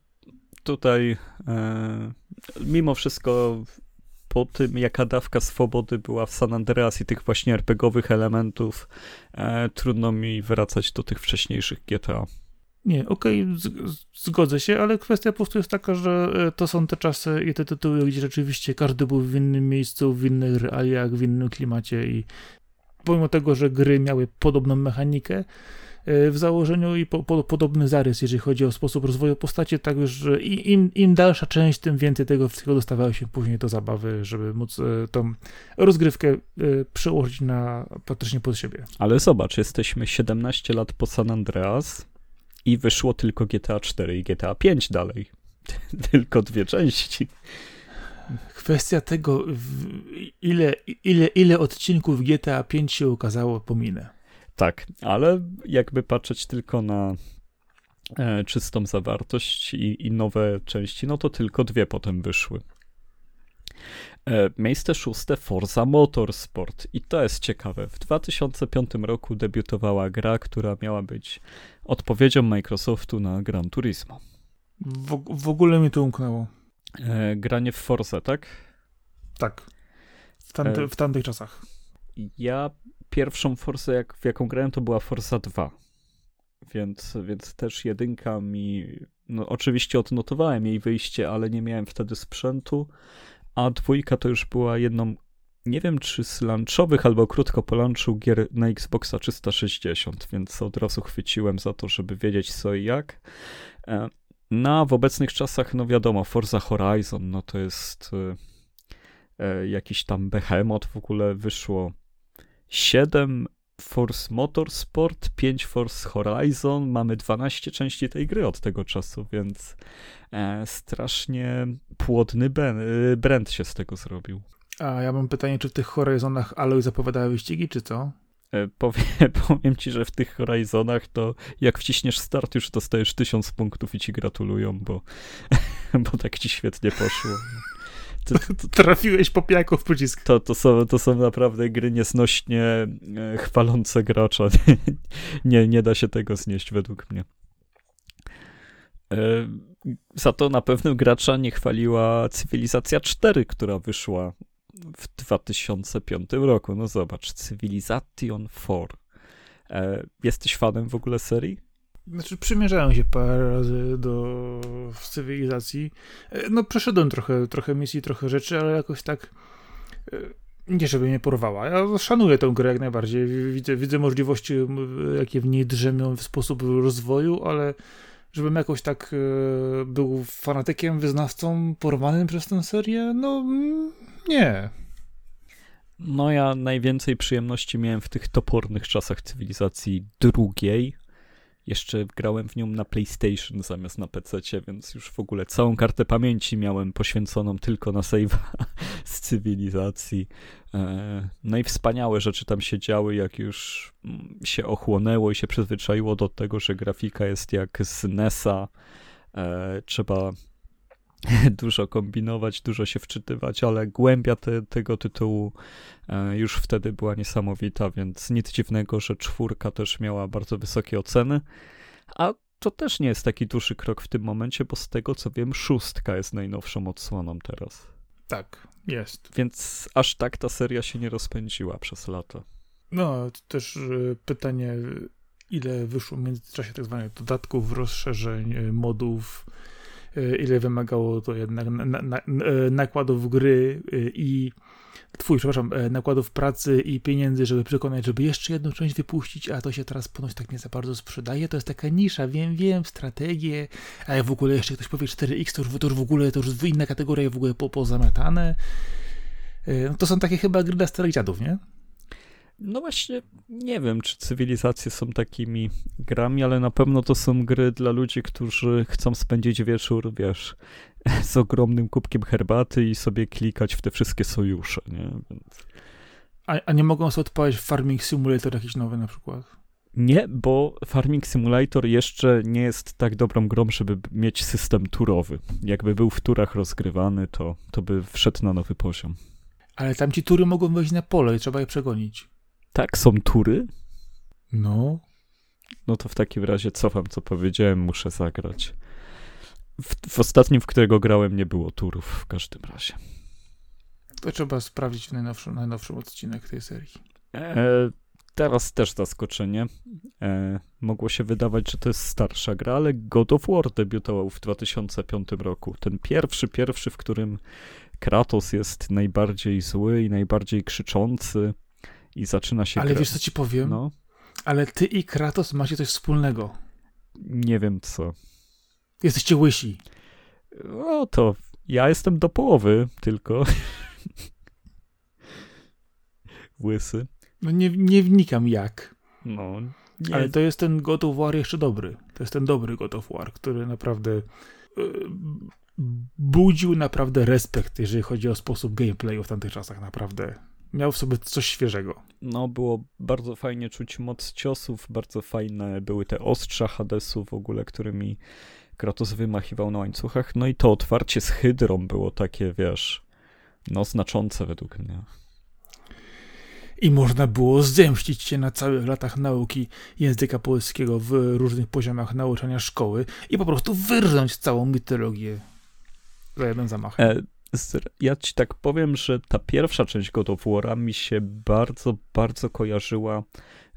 tutaj e, mimo wszystko po tym, jaka dawka swobody była w San Andreas i tych właśnie RPGowych elementów, e, trudno mi wracać do tych wcześniejszych GTA. Nie, okej, okay, zgodzę się, ale kwestia po prostu jest taka, że e, to są te czasy i te tytuły, gdzie rzeczywiście każdy był w innym miejscu, w innych realiach, w innym klimacie i pomimo tego, że gry miały podobną mechanikę, w założeniu i po, po, podobny zarys, jeżeli chodzi o sposób rozwoju postaci, tak już im, im dalsza część, tym więcej tego wszystkiego dostawało się później do zabawy, żeby móc tą rozgrywkę przełożyć na praktycznie pod siebie. Ale zobacz, jesteśmy 17 lat po San Andreas i wyszło tylko GTA 4 i GTA 5 dalej. tylko dwie części. Kwestia tego, ile, ile, ile odcinków GTA 5 się ukazało, pominę. Tak, ale jakby patrzeć tylko na e, czystą zawartość i, i nowe części, no to tylko dwie potem wyszły. E, miejsce szóste Forza Motorsport. I to jest ciekawe. W 2005 roku debiutowała gra, która miała być odpowiedzią Microsoftu na Gran Turismo. W, w ogóle mi to umknęło. E, granie w Forza, tak? Tak. W, tamty, e, w tamtych czasach. Ja pierwszą Forza, jak, w jaką grałem, to była Forza 2. Więc, więc też jedynka mi. No, oczywiście odnotowałem jej wyjście, ale nie miałem wtedy sprzętu. A dwójka to już była jedną, nie wiem czy z lunchowych albo krótko po lunchu gier na Xboxa 360, więc od razu chwyciłem za to, żeby wiedzieć co i jak. No, w obecnych czasach, no wiadomo, Forza Horizon, no to jest e, e, jakiś tam behemoth, w ogóle wyszło 7 Force Motorsport, 5 Force Horizon, mamy 12 części tej gry od tego czasu, więc e, strasznie płodny e, brand się z tego zrobił. A ja mam pytanie, czy w tych Horizonach Aloy zapowiadała wyścigi, czy co? E, powiem, powiem ci, że w tych Horizonach to jak wciśniesz start, już dostajesz tysiąc punktów i ci gratulują, bo, bo tak ci świetnie poszło. To, to, Trafiłeś po pijaku w przycisk. To, to, są, to są naprawdę gry niesnośnie e, chwalące gracza. nie, nie da się tego znieść według mnie. E, za to na pewno gracza nie chwaliła Cywilizacja 4, która wyszła w 2005 roku. No zobacz, Civilization 4. E, jesteś fanem w ogóle serii? Znaczy, przymierzałem się parę razy do cywilizacji. E, no, przeszedłem trochę, trochę misji, trochę rzeczy, ale jakoś tak. E, nie, żeby mnie porwała. Ja szanuję tę grę jak najbardziej. Widzę, widzę możliwości, jakie w niej drzemią w sposób rozwoju, ale żebym jakoś tak e, był fanatykiem, wyznawcą, porwanym przez tę serię, no nie. No ja najwięcej przyjemności miałem w tych topornych czasach cywilizacji drugiej, jeszcze grałem w nią na PlayStation zamiast na PC, więc już w ogóle całą kartę pamięci miałem poświęconą tylko na save'a z cywilizacji. E, no i wspaniałe rzeczy tam się działy, jak już mm, się ochłonęło i się przyzwyczaiło do tego, że grafika jest jak z NESa. E, trzeba dużo kombinować, dużo się wczytywać, ale głębia te, tego tytułu e, już wtedy była niesamowita, więc nic dziwnego, że czwórka też miała bardzo wysokie oceny, a to też nie jest taki duży krok w tym momencie, bo z tego co wiem, szóstka jest najnowszą odsłoną teraz. Tak, jest. Więc aż tak ta seria się nie rozpędziła przez lata. No, też e, pytanie, ile wyszło w międzyczasie tak zwanych dodatków, rozszerzeń, e, modów, E, ile wymagało to jednak na, na, na, e, nakładów gry e, i twój, przepraszam, nakładów pracy i pieniędzy, żeby przekonać, żeby jeszcze jedną część wypuścić, a to się teraz ponoć tak nie za bardzo sprzedaje. To jest taka nisza, wiem, wiem, strategie, a jak w ogóle jeszcze ktoś powie 4X, to już, to już w ogóle, to już inna kategoria, w ogóle po, pozamiatane. No to są takie chyba gry dla starych dziadów, nie? No właśnie, nie wiem, czy cywilizacje są takimi grami, ale na pewno to są gry dla ludzi, którzy chcą spędzić wieczór, wiesz, z ogromnym kubkiem herbaty i sobie klikać w te wszystkie sojusze, nie? Więc... A, a nie mogą sobie odpalić Farming Simulator jakiś nowy na przykład? Nie, bo Farming Simulator jeszcze nie jest tak dobrą grą, żeby mieć system turowy. Jakby był w turach rozgrywany, to, to by wszedł na nowy poziom. Ale tam ci tury mogą wejść na pole i trzeba je przegonić. Tak, są tury? No. No to w takim razie cofam, co powiedziałem, muszę zagrać. W, w ostatnim, w którego grałem, nie było turów w każdym razie. To trzeba sprawdzić w najnowszym, najnowszym odcinek tej serii. E, teraz też zaskoczenie. E, mogło się wydawać, że to jest starsza gra, ale God of War debiutował w 2005 roku. Ten pierwszy, pierwszy, w którym Kratos jest najbardziej zły i najbardziej krzyczący i zaczyna się... Ale wiesz, co ci powiem? No. Ale ty i Kratos macie coś wspólnego. Nie wiem co. Jesteście łysi. No to ja jestem do połowy tylko. Łysy. No nie, nie wnikam jak. No. Nie. Ale to jest ten God of War jeszcze dobry. To jest ten dobry God of War, który naprawdę y, budził naprawdę respekt, jeżeli chodzi o sposób gameplayu w tamtych czasach. Naprawdę miał w sobie coś świeżego. No, było bardzo fajnie czuć moc ciosów, bardzo fajne były te ostrza Hadesu w ogóle, którymi Kratos wymachiwał na łańcuchach. No i to otwarcie z Hydrą było takie, wiesz, no znaczące według mnie. I można było zemścić się na całych latach nauki języka polskiego w różnych poziomach nauczania szkoły i po prostu wyrżnąć całą mitologię za jeden zamach. E, ja ci tak powiem, że ta pierwsza część God of mi się bardzo, bardzo kojarzyła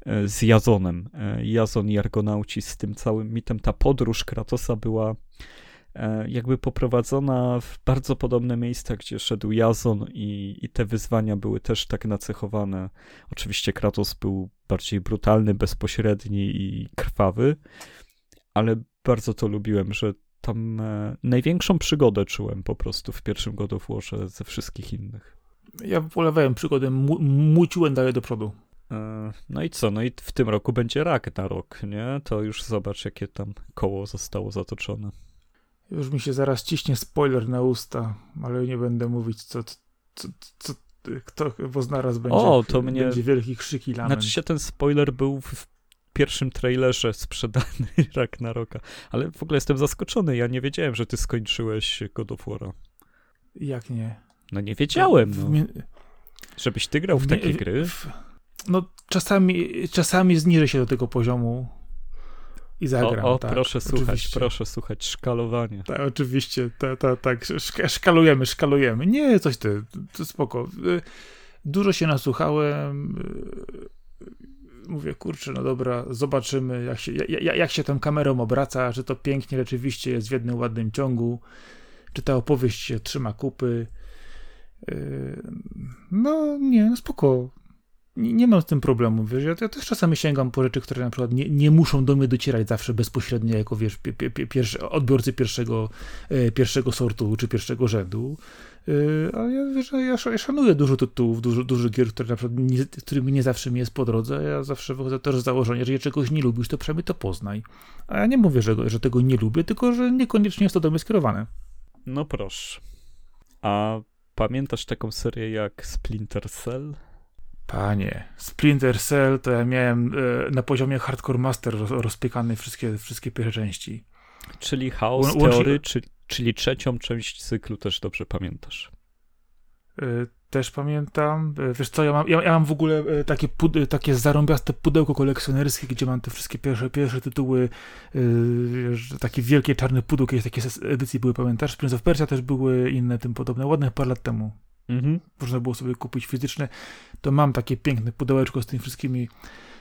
e, z Jazonem. E, Jazon i Argonauci z tym całym mitem. Ta podróż Kratosa była e, jakby poprowadzona w bardzo podobne miejsca, gdzie szedł Jazon i, i te wyzwania były też tak nacechowane. Oczywiście Kratos był bardziej brutalny, bezpośredni i krwawy, ale bardzo to lubiłem, że tam e, największą przygodę czułem po prostu w pierwszym God of Warze ze wszystkich innych. Ja polewałem przygodę, mu muciłem dalej do przodu. E, no i co? No i w tym roku będzie rak na rok, nie? To już zobacz, jakie tam koło zostało zatoczone. Już mi się zaraz ciśnie spoiler na usta, ale nie będę mówić, co, co, co, kto, bo zaraz będzie, o, to mnie... będzie wielki krzyk i lament. Znaczy się ten spoiler był w pierwszym trailerze sprzedany Ragnaroka. Ale w ogóle jestem zaskoczony. Ja nie wiedziałem, że ty skończyłeś God of War'a. Jak nie? No nie wiedziałem, no. Żebyś ty grał w takie w... gry. No czasami, czasami zniżę się do tego poziomu i zagram. O, o tak, proszę oczywiście. słuchać, proszę słuchać, szkalowanie. Tak, oczywiście, tak, ta, tak, szkalujemy, szkalujemy. Nie, coś ty, to spoko. Dużo się nasłuchałem, mówię, kurczę, no dobra, zobaczymy, jak się, jak, jak się tą kamerą obraca, czy to pięknie rzeczywiście jest w jednym ładnym ciągu, czy ta opowieść się trzyma kupy. Yy, no nie, no spoko. Nie, nie mam z tym problemu, wiesz, ja, ja, też czasami sięgam po rzeczy, które na przykład nie, nie muszą do mnie docierać zawsze bezpośrednio, jako wiesz, pi, pi, pi, pierwszy, odbiorcy pierwszego, e, pierwszego sortu czy pierwszego rzędu. Yy, ale ja, wiesz, ja, ja szanuję dużo tytułów, dużo, dużo gier, które na przykład nie, którymi nie zawsze mi jest po drodze. Ja zawsze wychodzę też z założenia, że jeżeli czegoś nie lubisz, to przynajmniej to poznaj. A ja nie mówię, że, że tego nie lubię, tylko że niekoniecznie jest to do mnie skierowane. No proszę. A pamiętasz taką serię jak Splinter Cell? Panie, Splinter Cell to ja miałem e, na poziomie Hardcore Master roz, rozpiekane wszystkie, wszystkie pierwsze części. Czyli Chaos Teory, czy, czyli trzecią część cyklu też dobrze pamiętasz. Y, też pamiętam. Y, wiesz co, ja mam, ja, ja mam w ogóle y, takie, pud, takie zarąbiaste pudełko kolekcjonerskie, gdzie mam te wszystkie pierwsze, pierwsze tytuły, yy, takie wielkie czarne pudełko, jakieś takie edycji były, pamiętasz? Prince of Persia też były inne tym podobne, ładne parę lat temu. Mhm. Można było sobie kupić fizyczne. To mam takie piękne pudełeczko z tymi wszystkimi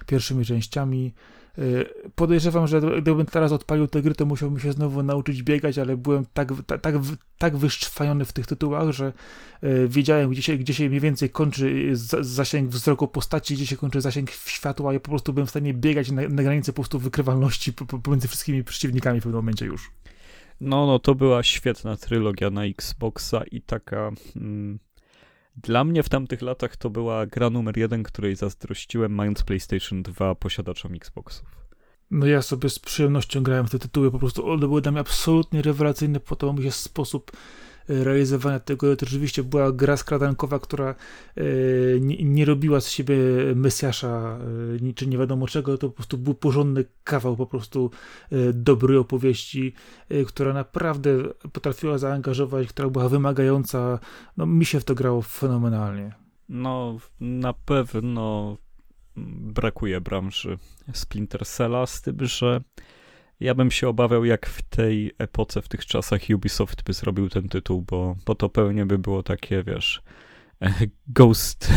pierwszymi częściami. Y, podejrzewam, że gdybym teraz odpalił tę gry, to musiałbym się znowu nauczyć biegać, ale byłem tak, tak, tak, tak wyszczwaniony w tych tytułach, że y, wiedziałem, gdzie się, gdzie się mniej więcej kończy zasięg wzroku postaci, gdzie się kończy zasięg światła i po prostu byłem w stanie biegać na, na granicy po prostu wykrywalności pomiędzy wszystkimi przeciwnikami w pewnym momencie już. No, no, to była świetna trylogia na Xboxa i taka... Mm dla mnie w tamtych latach to była gra numer jeden, której zazdrościłem, mając PlayStation 2 posiadaczom Xboxów. No ja sobie z przyjemnością grałem w te tytuły, po prostu one były dla mnie absolutnie rewelacyjne, podobał mi się sposób realizowania tego. To rzeczywiście była gra skradankowa, która e, nie, nie, robiła z siebie Mesjasza e, czy nie wiadomo czego, to po prostu był porządny kawał po prostu dobrej opowieści, która naprawdę potrafiła zaangażować, która była wymagająca. No mi się w to grało fenomenalnie. No na pewno brakuje branży Splinter Cella, z tym, że ja bym się obawiał, jak w tej epoce, w tych czasach Ubisoft by zrobił ten tytuł, bo, bo to pewnie by było takie, wiesz, Ghost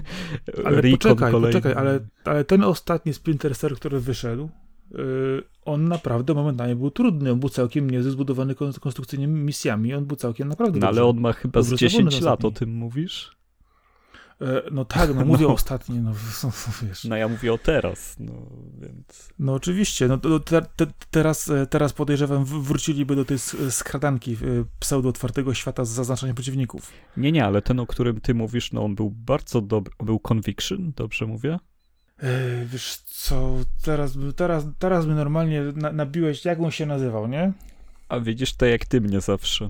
Ale Recon poczekaj, kolejny. poczekaj, ale, ale ten ostatni Splinter Cell, który wyszedł, yy, on naprawdę momentalnie był trudny. On był całkiem niezły, zbudowany konstrukcyjnymi misjami. On był całkiem naprawdę No ale on ma chyba z 10 lat, o tym mówisz? E, no tak, no mówię no. ostatnio, no wiesz. No ja mówię o teraz, no więc... No oczywiście, no te, te, teraz, e, teraz podejrzewam wróciliby do tej skradanki e, pseudo-otwartego świata z zaznaczeniem przeciwników. Nie, nie, ale ten, o którym ty mówisz, no on był bardzo dobry, był Conviction, dobrze mówię? Yy, wiesz co, teraz, teraz, teraz by normalnie na, nabiłeś, jak on się nazywał, nie? A widzisz to jak ty mnie zawsze.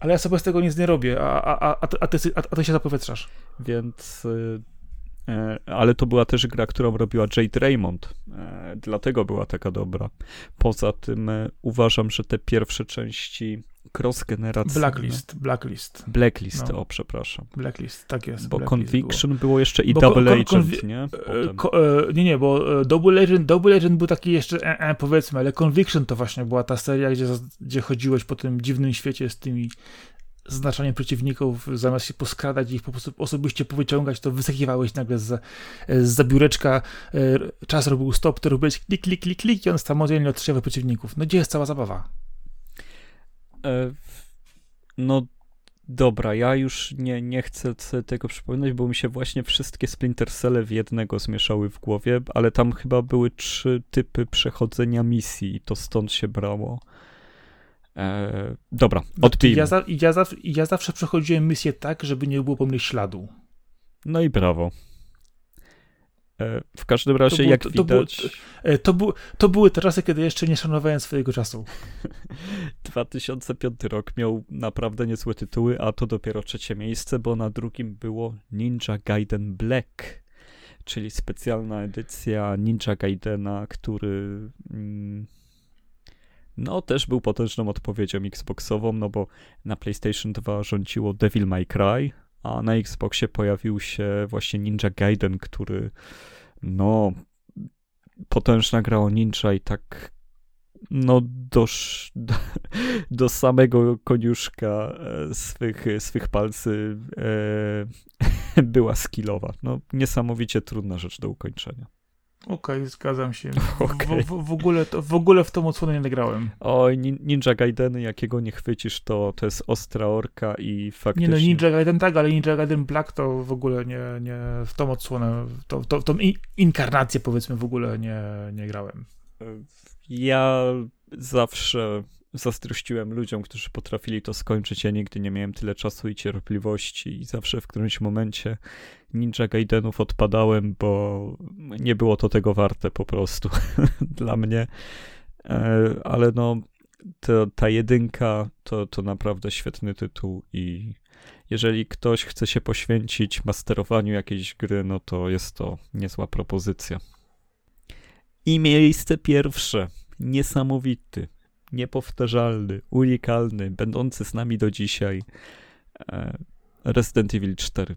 Ale ja sobie z tego nic nie robię, a, a, a, a, ty, a, ty się zapowietrzasz. Więc... Yy, ale to była też gra, którą robiła Jade Raymond. Yy, dlatego była taka dobra. Poza tym uważam, że te pierwsze części cross-generacyjne. Blacklist, Blacklist. Blacklist, no. o przepraszam. Blacklist, tak jest. Bo Conviction było. było. jeszcze i bo Double Agent, nie? E, e, nie, nie, bo e, Double Agent, Double Agent był taki jeszcze, e, e, powiedzmy, ale Conviction to właśnie była ta seria, gdzie, gdzie chodziłeś po tym dziwnym świecie z tymi znaczaniem przeciwników, zamiast się poskradać i ich po prostu osobiście powyciągać, to wysakiwałeś nagle z, z zabióreczka, czas robił stop, to robiłeś klik, klik, klik, klik i on samodzielnie odstrzelał przeciwników. No gdzie jest cała zabawa? E, no dobra, ja już nie, nie chcę tego przypominać, bo mi się właśnie wszystkie Splinter Celle w jednego zmieszały w głowie, ale tam chyba były trzy typy przechodzenia misji i to stąd się brało. E, dobra, odpijmy. Ja, za, ja, za, ja zawsze przechodziłem misję tak, żeby nie było po mnie śladu. No i brawo. E, w każdym razie, było, jak to, to widać... E, to, był, to były te czasy, kiedy jeszcze nie szanowałem swojego czasu. 2005 rok miał naprawdę niezłe tytuły, a to dopiero trzecie miejsce, bo na drugim było Ninja Gaiden Black, czyli specjalna edycja Ninja Gaidena, który... Mm, no, też był potężną odpowiedzią Xboxową, no bo na PlayStation 2 rządziło Devil May Cry, a na Xboxie pojawił się właśnie Ninja Gaiden, który no potężna gra o ninja i tak no do, do, do samego koniuszka e, swych, swych palcy e, była skillowa. No niesamowicie trudna rzecz do ukończenia. Okej, okay, zgadzam się. Okay. W, w, w, ogóle to, w ogóle w tą odsłonę nie nagrałem. Oj, Ninja Gaideny, jakiego nie chwycisz, to, to jest ostra orka i faktycznie... Nie no, Ninja Gaiden tak, ale Ninja Gaiden Black to w ogóle nie, nie w tą odsłonę, to, to, tą inkarnację powiedzmy w ogóle nie, nie grałem. Ja zawsze zazdrościłem ludziom, którzy potrafili to skończyć. Ja nigdy nie miałem tyle czasu i cierpliwości i zawsze w którymś momencie Ninja Gaidenów odpadałem, bo nie było to tego warte po prostu dla mnie. E, ale no, to, ta jedynka to, to naprawdę świetny tytuł i jeżeli ktoś chce się poświęcić masterowaniu jakiejś gry, no to jest to niezła propozycja. I miejsce pierwsze. Niesamowity niepowtarzalny, unikalny, będący z nami do dzisiaj e, Resident Evil 4.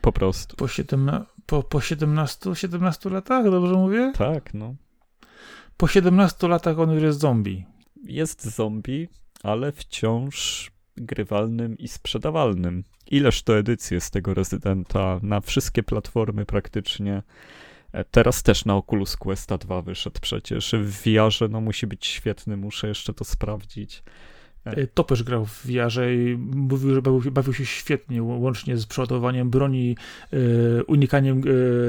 Po prostu. Po, siedemna- po, po 17, 17 latach, dobrze mówię? Tak, no. Po 17 latach on już jest zombie. Jest zombie, ale wciąż grywalnym i sprzedawalnym. Ileż to edycji z tego Residenta na wszystkie platformy praktycznie. E, teraz też na Oculus Questa 2 wyszedł przecież. W VR no musi być świetny, muszę jeszcze to sprawdzić. E, e, Topesz grał w VR i mówił, że bawił, bawił, się świetnie, łącznie z przeładowaniem broni, unikaniem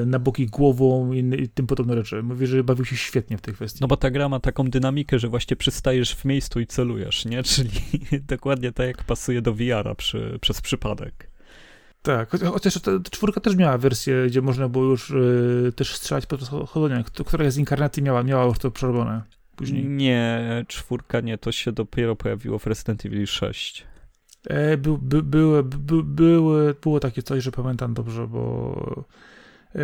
na boki głową i, i, tym podobne rzeczy. Mówi, że bawił się świetnie w tej kwestii. No bo ta gra ma taką dynamikę, że właśnie przystajesz w miejscu i celujesz, nie? Czyli dokładnie tak jak pasuje do VR-a przy, przez przypadek. Tak, chociaż ta czwórka też miała wersję, gdzie można było już y, też strzelać podczas chodzenia. Która z inkarnacji miała, miała już to przerobione później. Nie, czwórka nie, to się dopiero pojawiło w Resident Evil 6. E, by, by, były, by, były, było takie coś, że pamiętam dobrze, bo e,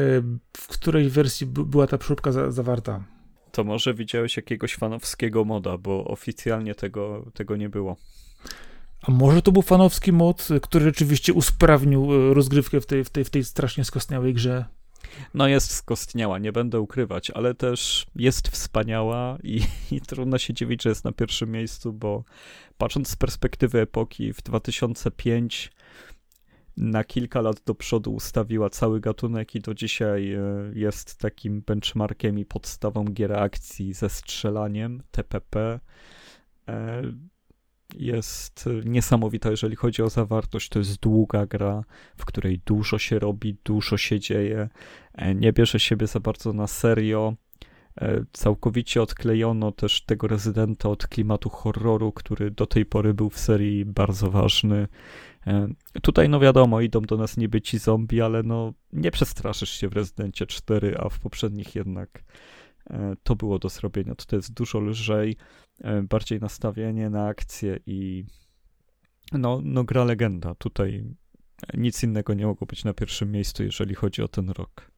w której wersji była ta przeróbka za, zawarta. To może widziałeś jakiegoś fanowskiego moda, bo oficjalnie tego, tego nie było. A może to był fanowski mod, który rzeczywiście usprawnił e, rozgrywkę w tej, w tej, w tej strasznie skostniałej grze? No jest skostniała, nie będę ukrywać, ale też jest wspaniała i, i, trudno się dziwić, że jest na pierwszym miejscu, bo patrząc z perspektywy epoki, w 2005 na kilka lat do przodu ustawiła cały gatunek i do dzisiaj e, jest takim benchmarkiem i podstawą gier akcji ze strzelaniem TPP jest niesamowita, jeżeli chodzi o zawartość. To jest długa gra, w której dużo się robi, dużo się dzieje. E, nie bierze siebie za bardzo na serio. E, całkowicie odklejono też tego rezydenta od klimatu horroru, który do tej pory był w serii bardzo ważny. E, tutaj, no wiadomo, idą do nas niby ci zombie, ale no nie przestraszysz się w Rezydencie 4, a w poprzednich jednak to było do zrobienia. To jest dużo lżej, bardziej nastawienie na akcję i no, no gra legenda. Tutaj nic innego nie mogło być na pierwszym miejscu, jeżeli chodzi o ten rok.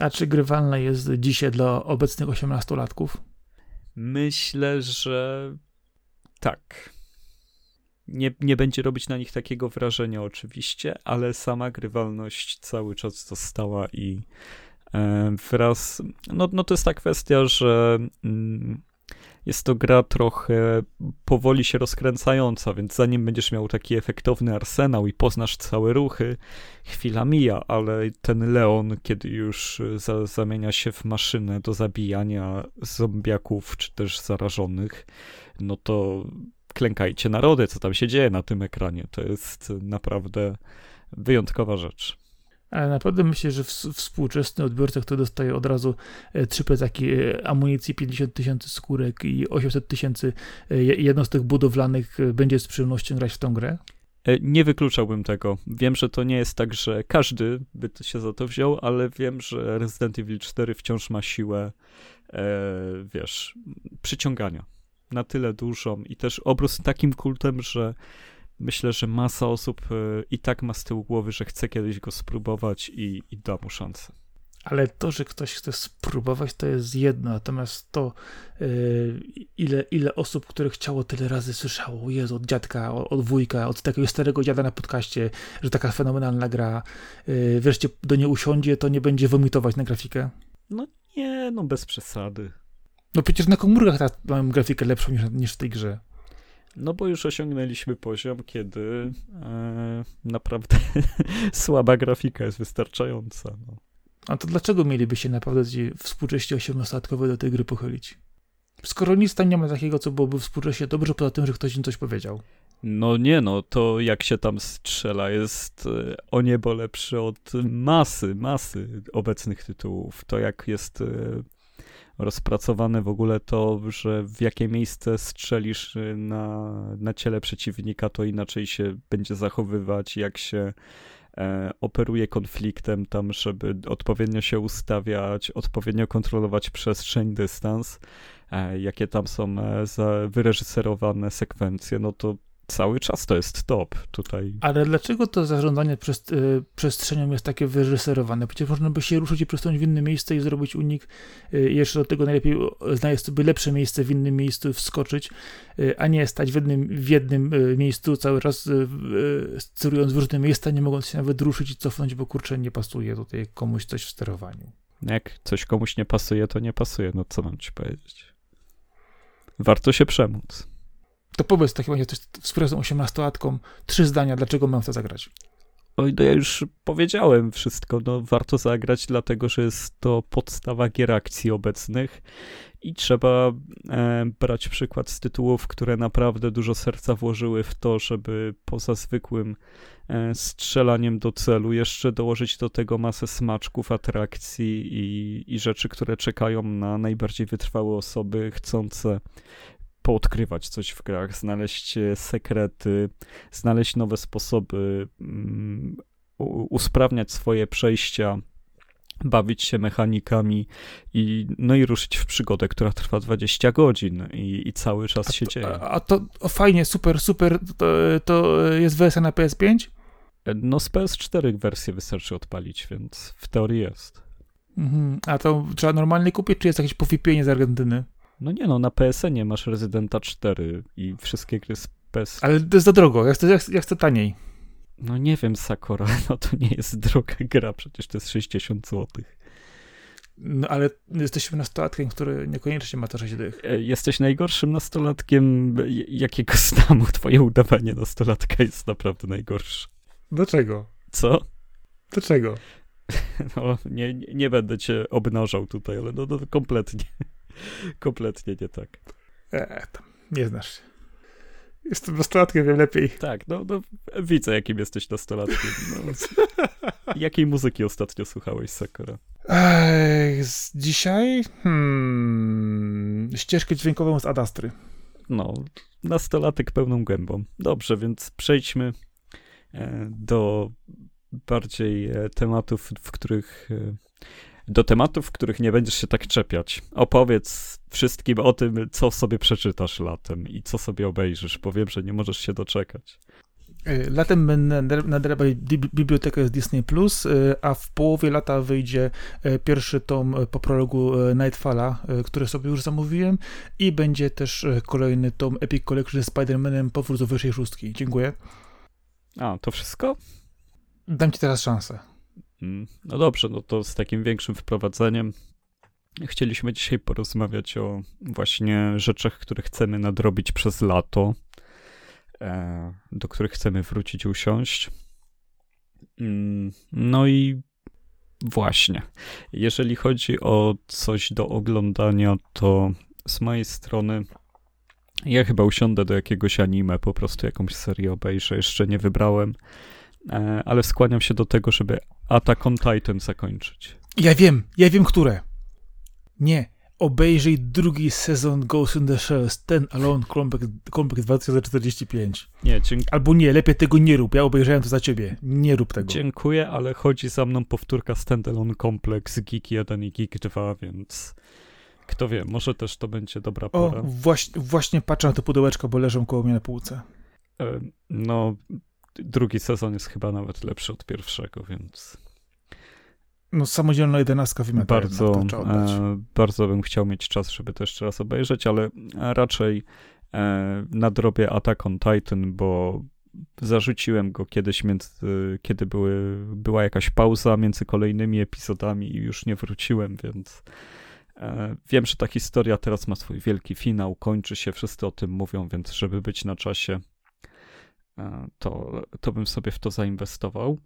A czy grywalna jest dzisiaj dla obecnych 18-latków? Myślę, że tak. Nie, nie będzie robić na nich takiego wrażenia, oczywiście, ale sama grywalność cały czas została i e, wraz. No, no to jest ta kwestia, że. Mm, jest to gra trochę powoli się rozkręcająca, więc zanim będziesz miał taki efektowny arsenał i poznasz całe ruchy, chwila mija, ale ten Leon, kiedy już za, zamienia się w maszynę do zabijania zombiaków czy też zarażonych, no to klękajcie narody, co tam się dzieje na tym ekranie. To jest naprawdę wyjątkowa rzecz. Ale naprawdę myślę, że współczesny odbiorca, który dostaje od razu e, trzy plecaki e, amunicji, 50 tysięcy skórek i 800 tysięcy e, jednostek budowlanych, będzie z przyjemnością grać w tą grę? Nie wykluczałbym tego. Wiem, że to nie jest tak, że każdy by się za to wziął, ale wiem, że Resident Evil 4 wciąż ma siłę, e, wiesz, przyciągania na tyle dużą i też obróz takim kultem, że myślę, że masa osób e, i tak ma z tyłu głowy, że chce kiedyś go spróbować i, i da mu szansę. Ale to, że ktoś chce spróbować, to jest jedno, natomiast to, yy, ile, ile osób, które chciało tyle razy słyszało, Jezu, od dziadka, od, od wujka, od takiego starego dziada na podcaście, że taka fenomenalna gra, yy, wreszcie do niej usiądzie, to nie będzie womitować na grafikę. No nie, no bez przesady. No przecież na komórkach mam grafikę lepszą niż, niż w tej grze. No bo już osiągnęliśmy poziom, kiedy e, naprawdę słaba grafika jest wystarczająca. No. A to dlaczego mieliby się naprawdę ci współcześnie 18-latkowie do tej gry pochylić? Skoro nic tam nie ma takiego, co byłoby współcześnie dobrze, poza tym, że ktoś im coś powiedział. No nie no, to jak się tam strzela jest e, o niebo lepsze od masy, masy obecnych tytułów. To jak jest e, rozpracowane w ogóle to, że w jakie miejsce strzelisz y, na, na ciele przeciwnika, to inaczej się będzie zachowywać, jak się e, operuje konfliktem tam, żeby odpowiednio się ustawiać, odpowiednio kontrolować przestrzeń, dystans, e, jakie tam są e, wyreżyserowane sekwencje, no to cały czas to jest top tutaj. Ale dlaczego to zarządzanie przez, y, przestrzenią jest takie wyreżyserowane? Przecież można by się ruszyć i przesunąć w inne miejsce i zrobić unik. Y, jeszcze do tego najlepiej znaleźć sobie lepsze miejsce w innym miejscu, wskoczyć, y, a nie stać w jednym, w jednym miejscu cały czas sterując w różne miejsca, nie mogąc się nawet ruszyć i cofnąć, bo kurczę, nie pasuje tutaj komuś coś w sterowaniu. Jak coś komuś nie pasuje, to nie pasuje. No co mam ci powiedzieć? Warto się przemóc. To powiedz w takim razie z prezą 18-latką trzy zdania, dlaczego mam to zagrać. Oj, no ja już powiedziałem wszystko. No, warto zagrać, dlatego że jest to podstawa gier akcji obecnych i trzeba e, brać przykład z tytułów, które naprawdę dużo serca włożyły w to, żeby poza zwykłym e, strzelaniem do celu jeszcze dołożyć do tego masę smaczków, atrakcji i, i rzeczy, które czekają na najbardziej wytrwałe osoby chcące poodkrywać coś w grach, znaleźć e, sekrety, znaleźć nowe sposoby, um, usprawniać swoje przejścia, bawić się mechanikami i no i ruszyć w przygodę, która trwa 20 godzin i, i cały czas a się dzieje. A, a to fajnie, super, super, to, to jest wersja na PS5? E, no z PS4 wersję wystarczy odpalić, więc w teorii jest. Mhm. A to trzeba normalnie kupić, czy jest jakieś powipienie z Argentyny? No nie no, na PSN-ie masz Rezydenta 4 i wszystkie gry z PS... Ale to jest za drogo, ja chcę, ja chcę taniej. No nie wiem, Sakura, no to nie jest droga gra, przecież to jest 60 zł. No ale jesteśmy nastolatkiem, który niekoniecznie ma to 6 dych. Jesteś najgorszym nastolatkiem, jakiego znam. Twoje udawanie nastolatka jest naprawdę najgorsze. Dlaczego? Co? Dlaczego? No, nie, nie będę cię obnażał tutaj, ale no, no kompletnie. Kompletnie nie tak. E, nie znasz się. Jestem nastolatkiem, wiem lepiej. Tak, no, no widzę, jakim jesteś nastolatkiem. No. Jakiej muzyki ostatnio słuchałeś, Sakura? Ech, z dzisiaj? Hmm, ścieżkę dźwiękową z Adastry. No, nastolatek pełną gębą. Dobrze, więc przejdźmy e, do bardziej e, tematów, w których e, do tematów, których nie będziesz się tak czepiać. Opowiedz wszystkim o tym, co sobie przeczytasz latem i co sobie obejrzysz, bo wiem, że nie możesz się doczekać. E, latem będę nadrabiać bibliotekę z Disney+, Plus, e, a w połowie lata wyjdzie e, pierwszy tom po prologu Nightfalla, który sobie już zamówiłem i będzie też kolejny tom Epic Collection z Spider-Manem Powrót do wyższej szóstki. Dziękuję. A, to wszystko? Dam ci teraz szansę. Mm, no dobrze, no to z takim większym wprowadzeniem chcieliśmy dzisiaj porozmawiać o właśnie rzeczach, które chcemy nadrobić przez lato, e, do których chcemy wrócić, usiąść. Mm, no i właśnie, jeżeli chodzi o coś do oglądania, to z mojej strony ja chyba usiądę do jakiegoś anime, po prostu jakąś serię obejrzę, jeszcze nie wybrałem, ale skłaniam się do tego, żeby Attack on Titan zakończyć. Ja wiem, ja wiem, które. Nie, obejrzyj drugi sezon Ghost in the Shells, ten Alone Comeback 2045. Nie, dziękuję. Albo nie, lepiej tego nie rób, ja obejrzałem to za ciebie. Nie rób tego. Dziękuję, ale chodzi za mną powtórka Standalone Complex Geek 1 i Geek 2, więc kto wie, może też to będzie dobra pora. O, właśnie, właśnie patrzę na te pudełeczka, bo leżą koło mnie na półce. No, drugi sezon jest chyba nawet lepszy od pierwszego, więc. No, samodzielna jedenastka wymiata bardzo, e, bardzo bym chciał mieć czas, żeby to jeszcze raz obejrzeć, ale raczej e, nadrobię Attack on Titan, bo zarzuciłem go kiedyś, między, kiedy były, była jakaś pauza między kolejnymi epizodami i już nie wróciłem, więc e, wiem, że ta historia teraz ma swój wielki finał, kończy się, wszyscy o tym mówią, więc żeby być na czasie, E, to, to bym sobie w to zainwestował.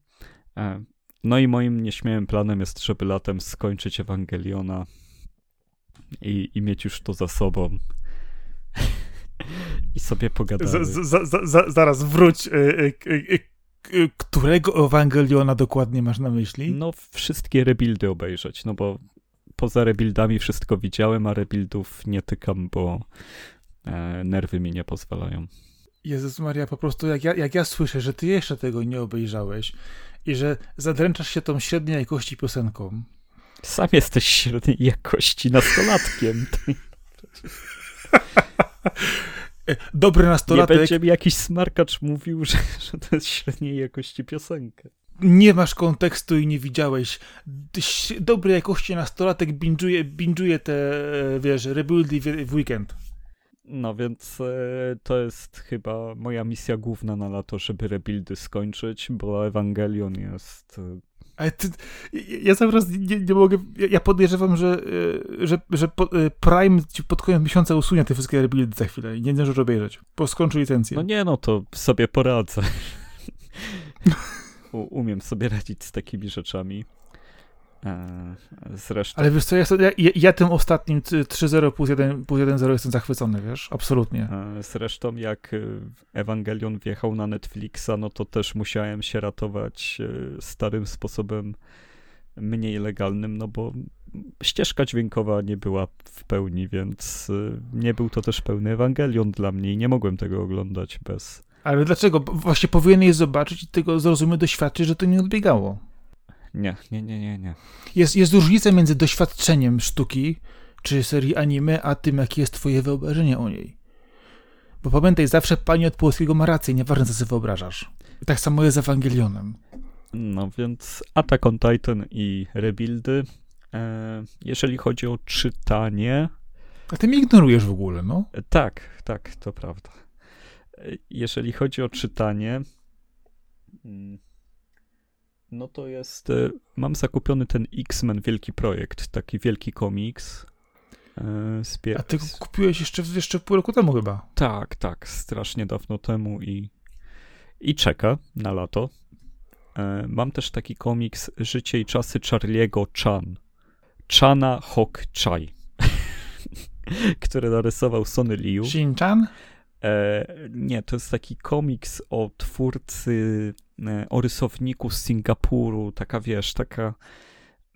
E, no i moim nieśmiałym planem jest, żeby latem skończyć Ewangeliona i, i mieć już to za sobą. I sobie pogadamy. Zaraz wróć. E, którego Ewangeliona dokładnie masz na myśli? No, wszystkie rebuildy obejrzeć, no bo poza rebuildami wszystko widziałem, a rebuildów nie tykam, bo e, nerwy mi nie pozwalają. Jezus Maria, po prostu jak ja, jak ja słyszę, że ty jeszcze tego nie obejrzałeś i że zadręczasz się tą średniej jakości piosenką. Sam jesteś średniej jakości nastolatkiem. Dobry nastolatek. Nie będzie mi jakiś smarkacz mówił, że, że to jest średniej jakości piosenka. Nie masz kontekstu i nie widziałeś. Dobrej jakości nastolatek binge'uje, binge'uje te, wiesz, rebuildy w weekend. No więc e, to jest chyba moja misja główna na lato, żeby rebuildy skończyć, bo Ewangelion jest... E, Ale ty, ja cały raz nie, nie mogę, ja podejrzewam, że, e, że, że Prime ci pod koniec miesiąca usunie te wszystkie rebuildy za chwilę i nie zdążysz obejrzeć, bo skończy licencję. No nie, no to sobie poradzę. umiem sobie radzić z takimi rzeczami. E. Ale wiesz co, ja, ja, ja tym ostatnim 3-0 plus 1, plus 1 0 jestem zachwycony, wiesz? Absolutnie. E, zresztą jak e, Ewangelion wjechał na Netflixa, no to też musiałem się ratować starym sposobem mniej legalnym, no bo ścieżka dźwiękowa nie była w pełni, więc nie był to też pełny Ewangelion dla mnie i nie mogłem tego oglądać bez... Ale dlaczego? Właśnie powinieneś zobaczyć i tego zrozumieć, doświadczyć, że to nie odbiegało. Nie, nie, nie, nie, nie. Jest, jest różnica między doświadczeniem sztuki czy serii anime, a tym, jakie jest twoje wyobrażenie o niej. Bo pamiętaj, zawsze pani od polskiego ma rację, nieważne co sobie wyobrażasz. I tak samo jest z Ewangelionem. No więc Attack on Titan i Rebuildy. E, jeżeli chodzi o czytanie... A ty mnie ignorujesz w ogóle, no? E, tak, tak, to prawda. E, jeżeli chodzi o czytanie... Mm, no to jest. E, mam zakupiony ten X-Men Wielki Projekt, taki wielki komiks. E, A ty go kupiłeś jeszcze, jeszcze pół roku temu chyba? Tak, tak, strasznie dawno temu i, i czeka na lato. E, mam też taki komiks Życie i czasy Charliego Chan. Chana Hok Chai, który narysował Sony Liu. Shin-chan? E, nie, to jest taki komiks o twórcy, o rysowniku z Singapuru, taka wiesz, taka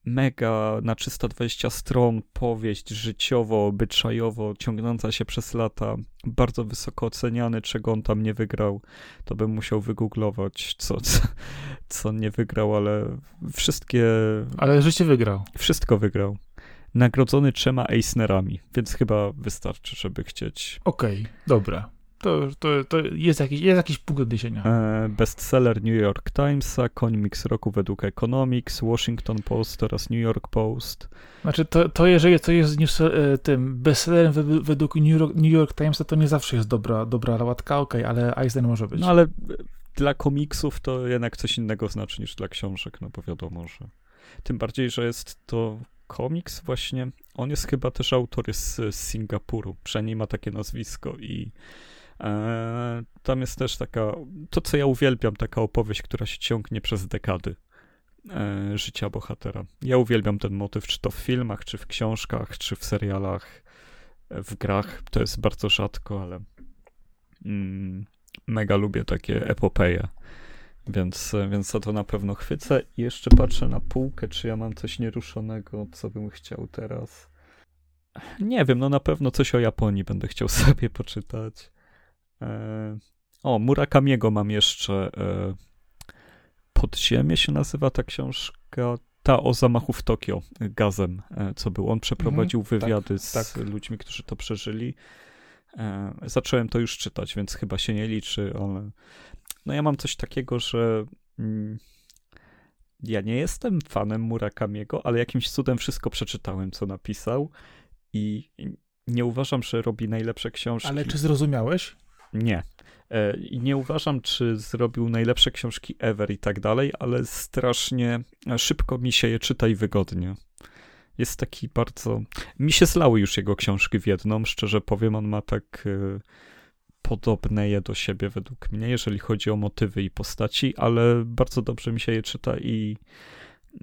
mega na 320 stron powieść życiowo, obyczajowo, ciągnąca się przez lata, bardzo wysoko oceniany, czego on tam nie wygrał, to bym musiał wygooglować, co, co, co nie wygrał, ale wszystkie... Ale życie wygrał. Wszystko wygrał. Nagrodzony trzema Eisnerami, więc chyba wystarczy, żeby chcieć... Okej, okay, dobra. To, to, to jest, jakiś, jest jakiś punkt odniesienia. E, bestseller New York Timesa, Comics roku według Economics, Washington Post oraz New York Post. Znaczy, to, to jeżeli to jest news, e, tym bestsellerem według New York, New York Timesa, to nie zawsze jest dobra, dobra łatka, okej, okay, ale Eisner może być. No ale dla komiksów to jednak coś innego znaczy niż dla książek, no bo wiadomo, że tym bardziej, że jest to komiks właśnie, on jest chyba też autor z, Singapuru, przynajmniej ma takie nazwisko i E, tam jest też taka, to co ja uwielbiam, taka opowieść, która się ciągnie przez dekady e, życia bohatera. Ja uwielbiam ten motyw, czy to w filmach, czy w książkach, czy w serialach, e, w grach. To jest bardzo rzadko, ale mm, mega lubię takie epopeje. Więc, więc za to na pewno chwycę. I jeszcze patrzę na półkę, czy ja mam coś nieruszonego, co bym chciał teraz. Nie wiem, no na pewno coś o Japonii będę chciał sobie poczytać. E, o, Murakamiego mam jeszcze. E, Podziemie się nazywa ta książka. Ta o zamachu w Tokio gazem, e, co był. On przeprowadził mhm, wywiady tak, z tak. ludźmi, którzy to przeżyli. Zacząłem to już czytać, więc chyba się nie liczy, ale no ja mam coś takiego, że mm, ja nie jestem fanem Murakamiego, ale jakimś cudem wszystko przeczytałem, co napisał i nie uważam, że robi najlepsze książki. Ale czy zrozumiałeś? Nie. E, nie uważam, czy zrobił najlepsze książki ever i tak dalej, ale strasznie szybko mi się je czyta i wygodnie. Jest taki bardzo. Mi się zlały już jego książki w jedną, szczerze powiem, on ma tak e, podobne je do siebie według mnie, jeżeli chodzi o motywy i postaci, ale bardzo dobrze mi się je czyta i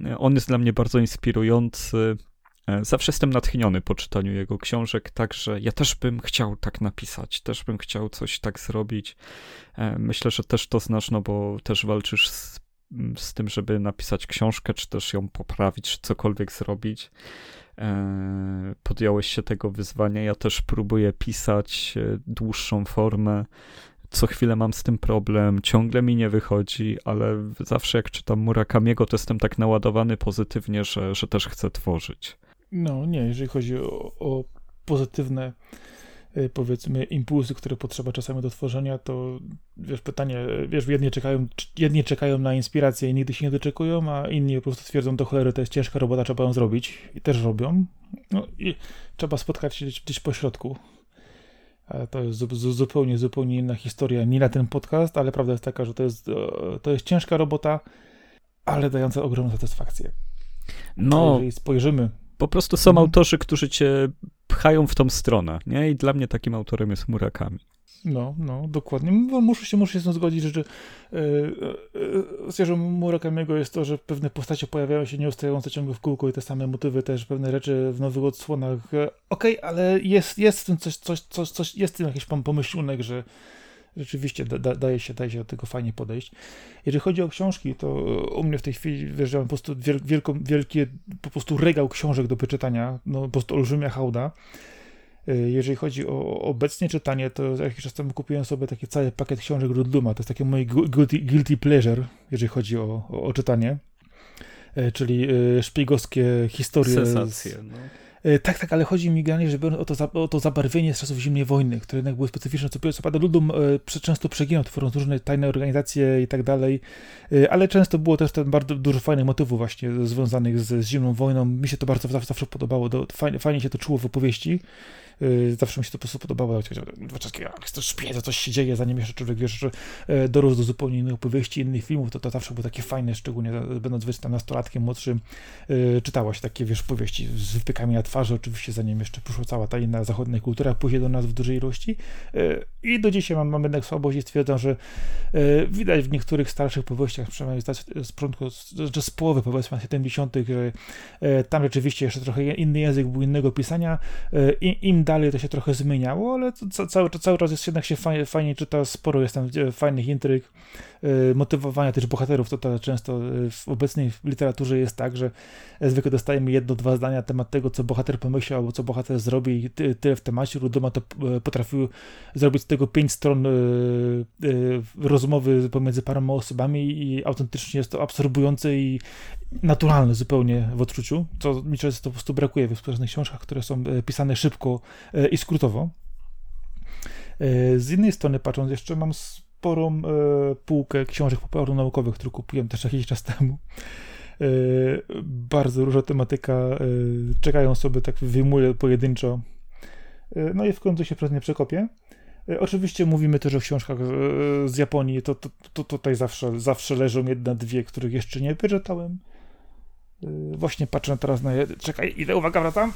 e, on jest dla mnie bardzo inspirujący E, zawsze jestem natchniony po czytaniu jego książek, także ja też bym chciał tak napisać, też bym chciał coś tak zrobić. E, myślę, że też to znasz, no bo też walczysz z, z tym, żeby napisać książkę, czy też ją poprawić, czy cokolwiek zrobić. E, podjąłeś się tego wyzwania. Ja też próbuję pisać dłuższą formę. Co chwilę mam z tym problem, ciągle mi nie wychodzi, ale zawsze jak czytam Murakamiego, to jestem tak naładowany pozytywnie, że, że też chcę tworzyć. No nie, jeżeli chodzi o, o pozytywne y, powiedzmy impulsy, które potrzeba czasami do tworzenia, to wiesz, pytanie, wiesz, jedni czekają, jedni czekają na inspirację i nigdy się nie doczekują, a inni po prostu twierdzą do cholery, to jest ciężka robota, trzeba ją zrobić i też robią. No i trzeba spotkać się gdzieś po środku. Ale to jest zupełnie, zupełnie inna historia, nie na ten podcast, ale prawda jest taka, że to jest, to jest ciężka robota, ale dająca ogromną satysfakcję. No, a jeżeli spojrzymy po prostu są mhm. autorzy, którzy cię pchają w tą stronę, nie? I dla mnie takim autorem jest Murakami. No, no, dokładnie. Muszę się, muszę się z tym zgodzić, że yy, yy, Murakamiego jest to, że pewne postacie pojawiają się nieustająco ciągle w kółko i te same motywy też, pewne rzeczy w nowych odsłonach. Okej, okay, ale jest, jest w tym coś, coś, coś, coś, jest w tym jakiś pomyślunek, że rzeczywiście da, daje, się, daje się do tego fajnie podejść. Jeżeli chodzi o książki, to u mnie w tej chwili mam po prostu wielką, wielkie po prostu regał książek do przeczytania, no po prostu olbrzymia hałda. Y, jeżeli chodzi o obecnie czytanie, to jakiś czas temu kupiłem sobie taki cały pakiet książek Rudluma. To jest takie moje guilty, guilty pleasure, jeżeli chodzi o, o, o czytanie. Y, czyli y, szpiegowskie historie. Sensacje, z, no E, tak, tak, ale chodzi mi generalnie, żeby o to, o to zabarwienie z czasów zimnej wojny, które jednak były specyficzne. Co, co prawda Ludum e, często przeginał, tworząc różne tajne organizacje i tak dalej, e, ale często było też bardzo dużo fajnych motywów właśnie związanych z, z zimną wojną. Mi się to bardzo zawsze, zawsze podobało, do, fajnie, fajnie się to czuło w opowieści. Y, zawsze mi się to po prostu podobało. Jak jest to szpiedza, coś się dzieje, zanim jeszcze człowiek wiesz, e, dorósł do zupełnie innych opowieści, innych filmów, to to zawsze było takie fajne, szczególnie będąc wiesz, tam nastolatkiem młodszym, czytało się takie wiesz, powieści z wypykami na twarzy, oczywiście zanim jeszcze przyszła cała ta inna zachodnia kultura, później do nas w dużej ilości. I do dzisiaj mam, mam jednak słabość i stwierdzam, że widać w niektórych starszych powieściach, przynajmniej z, początku, że z połowy powiedzmy 70., tam rzeczywiście jeszcze trochę inny język był innego pisania. Im dalej to się trochę zmieniało, ale cały, cały czas jest jednak się fajnie, fajnie czyta, sporo jest tam fajnych intryg, y, motywowania też bohaterów, to, to często w obecnej literaturze jest tak, że zwykle dostajemy jedno, dwa zdania na temat tego, co bohater pomyślał, albo co bohater zrobi i ty, tyle w temacie. Ludoma to potrafił zrobić z tego pięć stron rozmowy pomiędzy paroma osobami i autentycznie jest to absorbujące i naturalne zupełnie w odczuciu, co mi często po prostu brakuje w współczesnych książkach, które są e, pisane szybko e, i skrótowo. E, z innej strony patrząc, jeszcze mam sporą półkę książek popularno-naukowych, które kupiłem też jakiś czas temu. Bardzo różna tematyka, czekają sobie, tak wyjmuję pojedynczo. No i w końcu się przez nie przekopię. Oczywiście mówimy też o książkach z Japonii, to, to, to tutaj zawsze, zawsze leżą jedna, dwie, których jeszcze nie wyczytałem. Właśnie patrzę teraz na. Czekaj, idę, uwaga, wracam.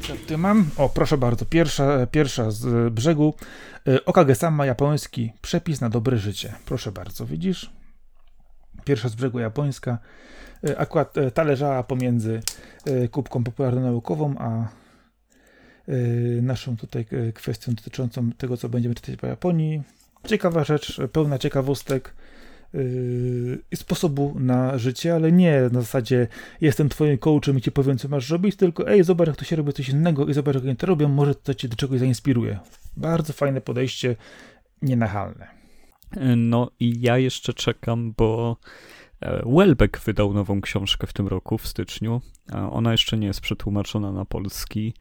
Co ty mam? O, proszę bardzo, pierwsza, pierwsza z brzegu. Yy, Okage-sama japoński przepis na dobre życie. Proszę bardzo, widzisz? Pierwsza z brzegu japońska. Yy, akurat ta leżała pomiędzy kubką popularno-naukową, a naszą tutaj kwestią dotyczącą tego, co będziemy czytać po Japonii. Ciekawa rzecz, pełna ciekawostek. Yy, sposobu na życie, ale nie na zasadzie jestem twoim coachem i ci powiem, co masz robić, tylko ej, zobacz, jak to się robi coś innego i zobacz, jak oni to robią, może to cię do czegoś zainspiruje. Bardzo fajne podejście, nienachalne. No i ja jeszcze czekam, bo e, Welbeck wydał nową książkę w tym roku, w styczniu. Ona jeszcze nie jest przetłumaczona na polski.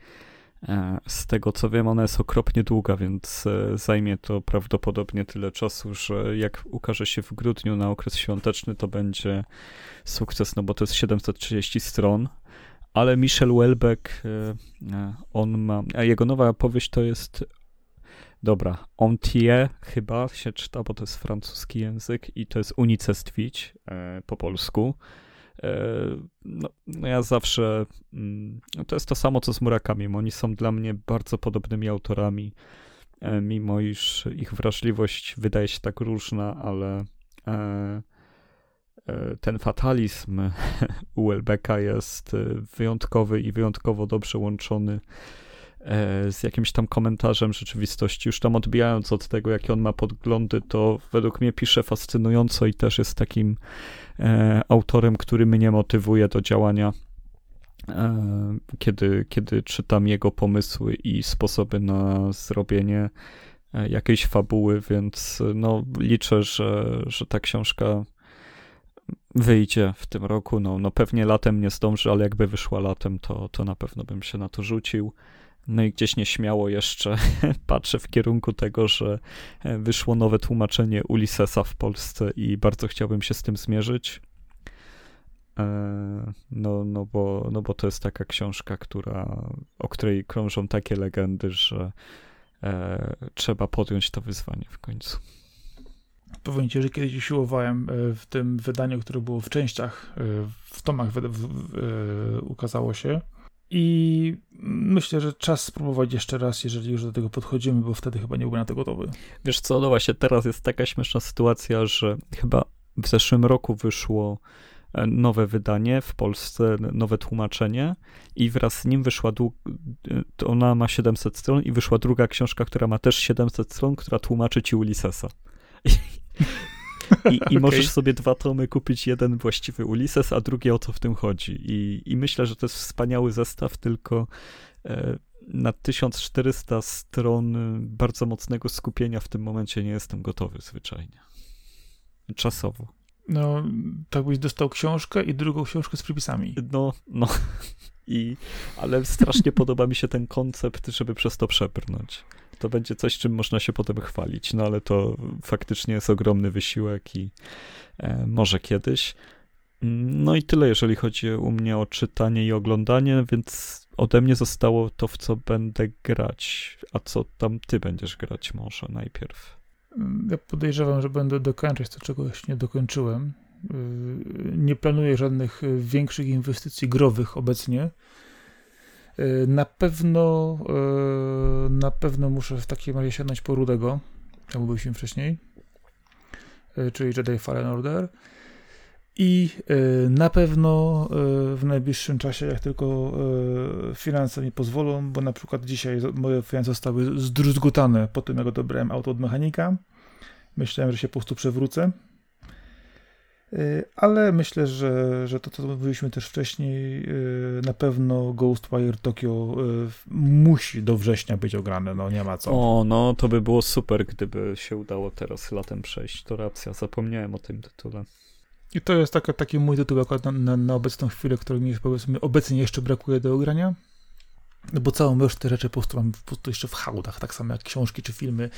E, z tego co wiem, ona jest okropnie długa, więc e, zajmie to prawdopodobnie tyle czasu, że jak ukaże się w grudniu na okres świąteczny, to będzie sukces, no bo to jest 730 stron. Ale Michel Welbeck, e, on ma. A jego nowa powieść to jest. Dobra, Ontier chyba się czyta, bo to jest francuski język i to jest unicestwić po polsku. E, no, no, ja zawsze, mm, no to jest to samo co z Murakami, oni są dla mnie bardzo podobnymi autorami, e, mimo iż ich wrażliwość wydaje się tak różna, ale e, ten fatalizm u Welbecka jest wyjątkowy i wyjątkowo dobrze łączony z jakimś tam komentarzem rzeczywistości. Już tam odbijając od tego, jakie on ma podglądy, to według mnie pisze fascynująco i też jest takim e, autorem, który mnie motywuje do działania, e, kiedy, kiedy czytam jego pomysły i sposoby na zrobienie e, jakiejś fabuły, więc no, liczę, że, że ta książka wyjdzie w tym roku. No, no pewnie latem nie zdąży, ale jakby wyszła latem, to, to na pewno bym się na to rzucił. No i gdzieś nieśmiało jeszcze patrzę w kierunku tego, że e, wyszło nowe tłumaczenie Ulyssesa w Polsce i bardzo chciałbym się z tym zmierzyć. E, no, no, bo, no bo to jest taka książka, która, o której krążą takie legendy, że e, trzeba podjąć to wyzwanie w końcu. Powiem ci, że kiedyś usiłowałem e, w tym wydaniu, które było w częściach, w tomach w, w, w, ukazało się, i myślę, że czas spróbować jeszcze raz, jeżeli już do tego podchodzimy, bo wtedy chyba nie byłbym na to gotowy. Wiesz co, no właśnie teraz jest taka śmieszna sytuacja, że chyba w zeszłym roku wyszło e, nowe wydanie w Polsce, nowe tłumaczenie i wraz z nim wyszła, e, ona ma 700 stron i wyszła druga książka, która ma też 700 stron, która tłumaczy ci Ulyssesa. I, i okay. możesz sobie dwa tomy kupić, jeden właściwy Ulises, a drugi o co w tym chodzi. I, i myślę, że to jest wspaniały zestaw, tylko e, na 1400 stron bardzo mocnego skupienia w tym momencie nie jestem gotowy zwyczajnie. Czasowo. No, tak byś dostał książkę i drugą książkę z przypisami. No, no. I, ale strasznie podoba mi się ten koncept, żeby przez to przebrnąć to będzie coś, czym można się potem chwalić. No ale to faktycznie jest ogromny wysiłek i e, może kiedyś. No i tyle, jeżeli chodzi u mnie o czytanie i oglądanie, więc ode mnie zostało to, w co będę grać. A co tam ty będziesz grać może najpierw? Ja podejrzewam, że będę dokończać to, czego jeszcze nie dokończyłem. Y, nie planuję żadnych większych inwestycji growych obecnie. Y, na pewno y, na pewno muszę w takim razie sięgnąć po Rudego, jak mówiliśmy wcześniej, y, czyli Jedi Fallen Order. I y, na pewno y, w najbliższym czasie, jak tylko y, finanse mi pozwolą, bo na przykład dzisiaj moje finanse zostały zdruzgotane po tym, jak odebrałem auto od mechanika. Myślałem, że się po prostu przewrócę. Ale myślę, że, że to, co mówiliśmy też wcześniej, na pewno Ghostwire Tokyo musi do września być ograne, no nie ma co. O, no to by było super, gdyby się udało teraz latem przejść. To racja, zapomniałem o tym tytule. I to jest taka, taki mój tytuł akurat na, na, na obecną chwilę, który mi powiedzmy obecnie jeszcze brakuje do ogrania. No bo całą resztę rzeczy po prostu mam po prostu jeszcze w hałdach, tak samo jak książki czy filmy.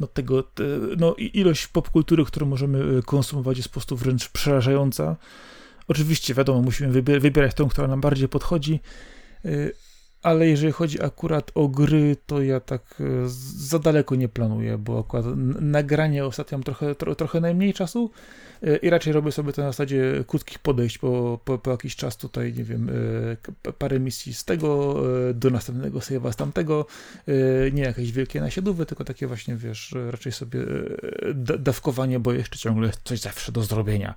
No tego, te, no ilość popkultury, którą możemy e, konsumować jest po prostu wręcz przerażająca. Oczywiście, wiadomo, musimy wybierać tą, która nam bardziej podchodzi, e, ale jeżeli chodzi akurat o gry, to ja tak e, za daleko nie planuję, bo akurat nagranie ostatnio mam trochę, tro, trochę najmniej czasu, i raczej robię sobie to na zasadzie krótkich podejść po, po, po jakiś czas tutaj, nie wiem, e, parę misji z tego e, do następnego save'a z tamtego, nie jakieś wielkie nasiadówy, tylko takie właśnie, wiesz, raczej sobie dawkowanie, bo jeszcze ciągle jest coś zawsze do zrobienia.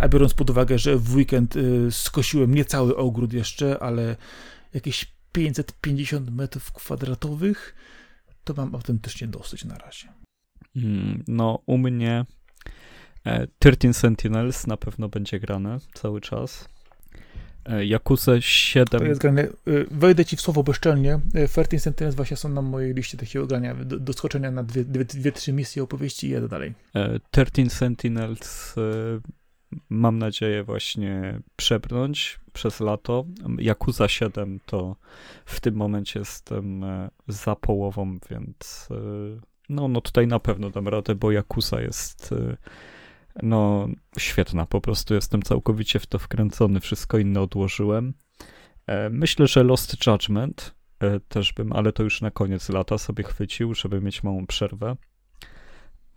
A biorąc pod uwagę, że w weekend skosiłem nie cały ogród jeszcze, ale jakieś 550 metrów kwadratowych, to mam autentycznie dosyć na razie. Mm, no, u mnie 13 e, Sentinels na pewno będzie grane cały czas. E, Yakuza 7. To jest grane. E, wejdę ci w słowo bezczelnie. 13 Sentinels właśnie są na mojej liście takiego grania. Do, do skoczenia na dwie, dwie, dwie, trzy misje opowieści i jadę dalej. 13 Sentinels mam nadzieję właśnie przebrnąć przez lato. Yakuza 7 to w tym momencie jestem za połową, więc no, no tutaj na pewno dam radę, bo Yakuza jest no świetna, po prostu jestem całkowicie w to wkręcony, wszystko inne odłożyłem. E, myślę, że Lost Judgment e, też bym, ale to już na koniec lata sobie chwycił, żeby mieć małą przerwę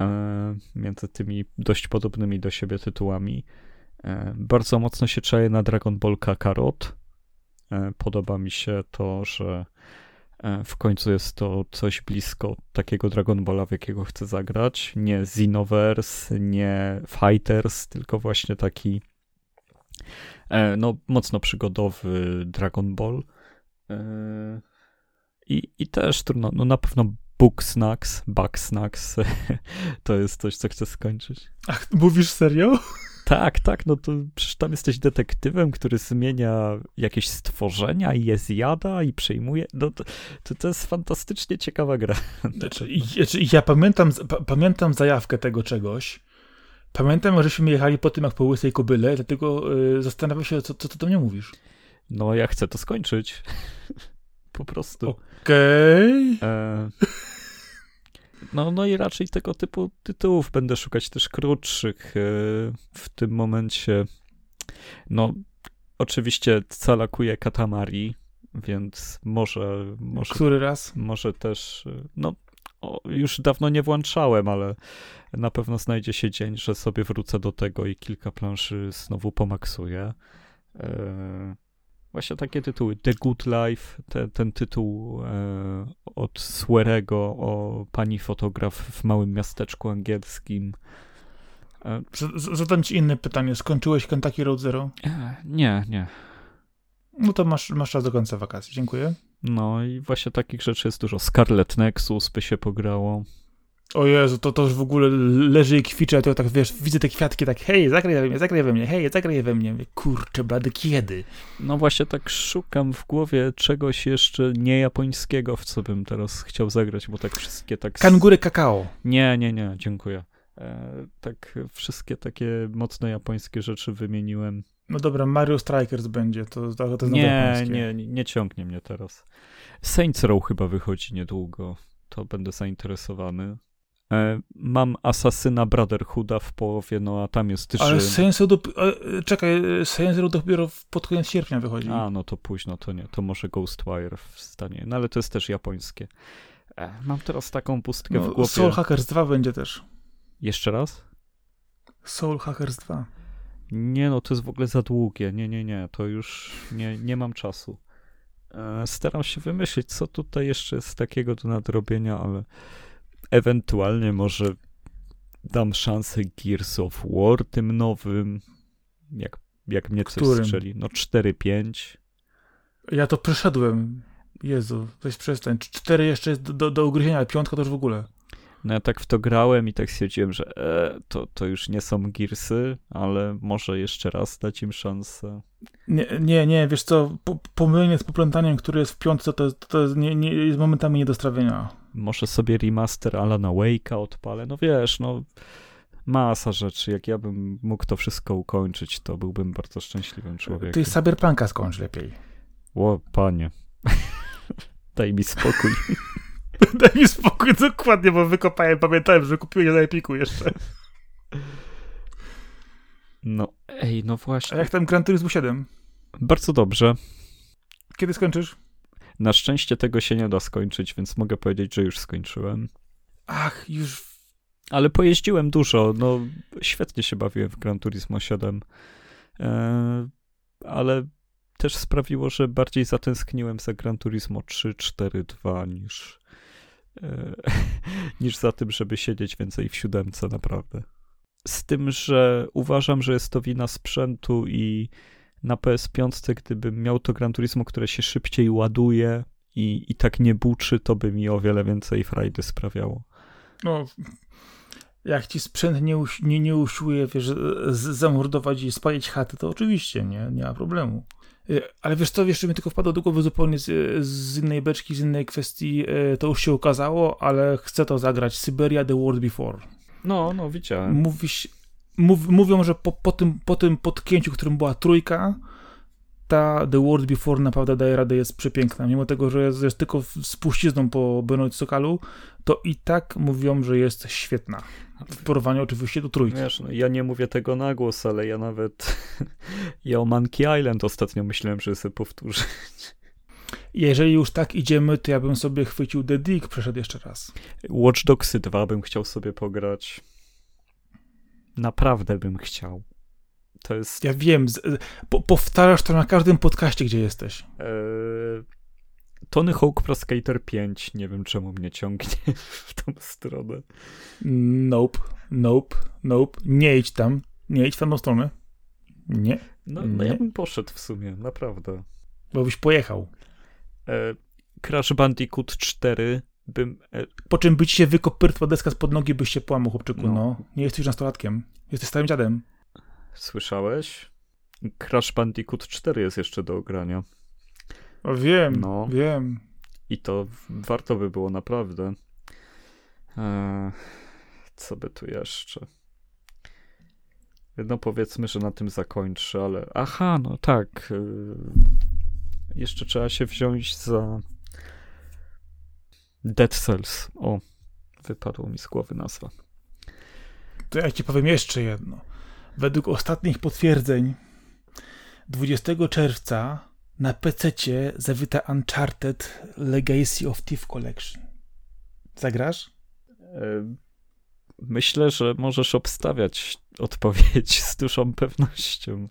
e, między tymi dość podobnymi do siebie tytułami. Bardzo mocno się czaję na Dragon Ball Kakarot. Podoba mi się to, że w końcu jest to coś blisko takiego Dragon Balla, w jakiego chcę zagrać. Nie Xenoverse, nie Fighters, tylko właśnie taki e, no, mocno przygodowy Dragon Ball. E, I, i też trudno, no na pewno Book Snacks, Bug Snacks to jest coś, co chcę skończyć. Ach, mówisz serio? Tak, tak, no to przecież tam jesteś detektywem, który zmienia jakieś stworzenia i je zjada i przejmuje. No to, to, to jest fantastycznie ciekawa gra. Znaczy, ja pamiętam, pamiętam zajawkę tego czegoś. Pamiętam, żeśmy jechali po tym, jak po łysej kobyle, dlatego yy, zastanawiam się, co, co ty do mnie mówisz. No, ja chcę to skończyć. po prostu. Okej. Okay. E... No, no i raczej tego typu tytułów będę szukać też krótszych. E, w tym momencie, no, oczywiście calakuje Katamari, więc może, może. Który raz? Może też, e, no, o, już dawno nie włączałem, ale na pewno znajdzie się dzień, że sobie wrócę do tego i kilka planszy znowu pomaksuję. E, Właśnie takie tytuły. The Good Life, te, ten tytuł e, od Swerego o pani fotograf w małym miasteczku angielskim. E, zadam ci inne pytanie. Skończyłeś Kentucky Road Zero? E, nie, nie. No to masz, masz czas do końca wakacji. Dziękuję. No i właśnie takich rzeczy jest dużo. Scarlet Nexus by się pograło. O Jezu, to, to już w ogóle leży i kwicze, to tak wiesz, widzę te kwiatki, tak hej, zagraj we mnie, zagraj we mnie, hej, zagraj we mnie. Kurczę, blady, kiedy? No właśnie tak szukam w głowie czegoś jeszcze niejapońskiego, w co bym teraz chciał zagrać, bo tak wszystkie tak... Kangury kakao. Nie, nie, nie, dziękuję. E, tak wszystkie takie mocno japońskie rzeczy wymieniłem. No dobra, Mario Strikers będzie, to, to, to Nie, nie, nie, nie ciągnie mnie teraz. Saints Row chyba wychodzi niedługo, to będę zainteresowany. E, mam Asasyna Brotherhooda w połowie, no a tam jest Rzym. Ale Saints Row, czekaj, Saints dopiero pod koniec sierpnia wychodzi. A, no to późno, to nie, to może Ghostwire w stanie, no ale to jest też japońskie. E, mam teraz taką pustkę no, w głowie. Soul Hackers 2 będzie też. Jeszcze raz? Soul Hackers 2. Nie, no to jest w ogóle za długie, nie, nie, nie, to już nie, nie mam czasu. E, staram się wymyślić, co tutaj jeszcze jest takiego do nadrobienia, ale ewentualnie może dam szansę Gears of War tym nowym, jak, jak mnie coś Którym? strzeli. No 4-5. Ja to przeszedłem. Jezu, weź przestań. Cztery jeszcze jest do, do, do ugryzienia, ale piątka to już w ogóle. No ja tak w to grałem i tak stwierdziłem, że e, to, to już nie są Gearsy, ale może jeszcze raz dać im szansę. Nie, nie, nie wiesz co, po, pomylenie z poplątaniem, który jest w piątce, to, to, to jest, nie, nie, jest momentami nie do strawienia. Może sobie remaster Alana Wake'a odpalę. No wiesz, no masa rzeczy. Jak ja bym mógł to wszystko ukończyć, to byłbym bardzo szczęśliwym człowiekiem. Ty Cyberpunka skończ lepiej. O, panie. Daj mi spokój. Daj mi spokój, dokładnie, bo wykopałem, pamiętałem, że kupiłem na Epiku jeszcze. No, ej, no A właśnie. jak tam Gran Turismo 7? Bardzo dobrze. Kiedy skończysz? Na szczęście tego się nie da skończyć, więc mogę powiedzieć, że już skończyłem. Ach, już Ale pojeździłem dużo, no świetnie się bawiłem w Gran Turismo 7. E, ale też sprawiło, że bardziej zatęskniłem za Gran Turismo 3, 4, 2 niż, e, niż za tym, żeby siedzieć więcej w siódemce, naprawdę. Z tym, że uważam, że jest to wina sprzętu i na PS5, gdybym miał to Gran Turismo, które się szybciej ładuje i, i tak nie buczy, to by mi o wiele więcej frajdy sprawiało. No, jak ci sprzęt nie, uś, nie, nie usiłuje, wiesz, z, zamordować i spalić chaty, to oczywiście, nie, nie ma problemu. Y, Ale wiesz co, jeszcze mi tylko wpadło do głowy zupełnie z, z innej beczki, z innej kwestii, y, to już się ukazało, ale chcę to zagrać, Syberia The World Before. No, no, widziałem. Mówi się, mów, mówią, że po, po, tym, po tym podkięciu, którym była trójka, ta The World Before naprawdę daje radę, jest przepiękna. Mimo tego, że jest, jest tylko spuścizną po Benoit Sokalu, to i tak mówią, że jest świetna. W porównaniu oczywiście do trójki. Wiesz, no, ja nie mówię tego na głos, ale ja nawet ja o Monkey Island ostatnio myślałem, że sobie powtórzę. Jeżeli już tak idziemy, to ja bym sobie chwycił The Dig, przeszedł jeszcze raz. Watch Dogsy 2 bym chciał sobie pograć. Naprawdę bym chciał. To jest... Ja wiem, z, po, powtarzasz to na każdym podcaście, gdzie jesteś. E, Tony Hawk Pro Skater 5. Nie wiem, czemu mnie ciągnie w tą stronę. Nope, nope, nope. Nie idź tam. Nie idź w tamtą stronę. Nie. No, no Nie. ja bym poszedł w sumie, naprawdę. Bo byś pojechał. E, Crash Bandicoot 4 bym... E, Po czym by ci się wykopyrtła deska spod nogi, byś się połamał, chłopczyku. No. No. Nie jesteś nastolatkiem. Jesteś starym dziadem. słyszałeś? Crash Bandicoot 4 jest jeszcze do ogrania. O, wiem, No. wiem. I to warto by było naprawdę. Eee, co by tu jeszcze? No powiedzmy, że na tym zakończę, ale. Aha, no tak. yy, Jeszcze trzeba się wziąć za. Dead Cells. O, wypadło mi z głowy nazwa. To ja ci powiem jeszcze jedno. Według ostatnich potwierdzeń 20 czerwca na PC-cie zawita Uncharted Legacy of Thief Collection. Zagrasz? Eee, Myślę, że możesz obstawiać odpowiedź z dużą pewnością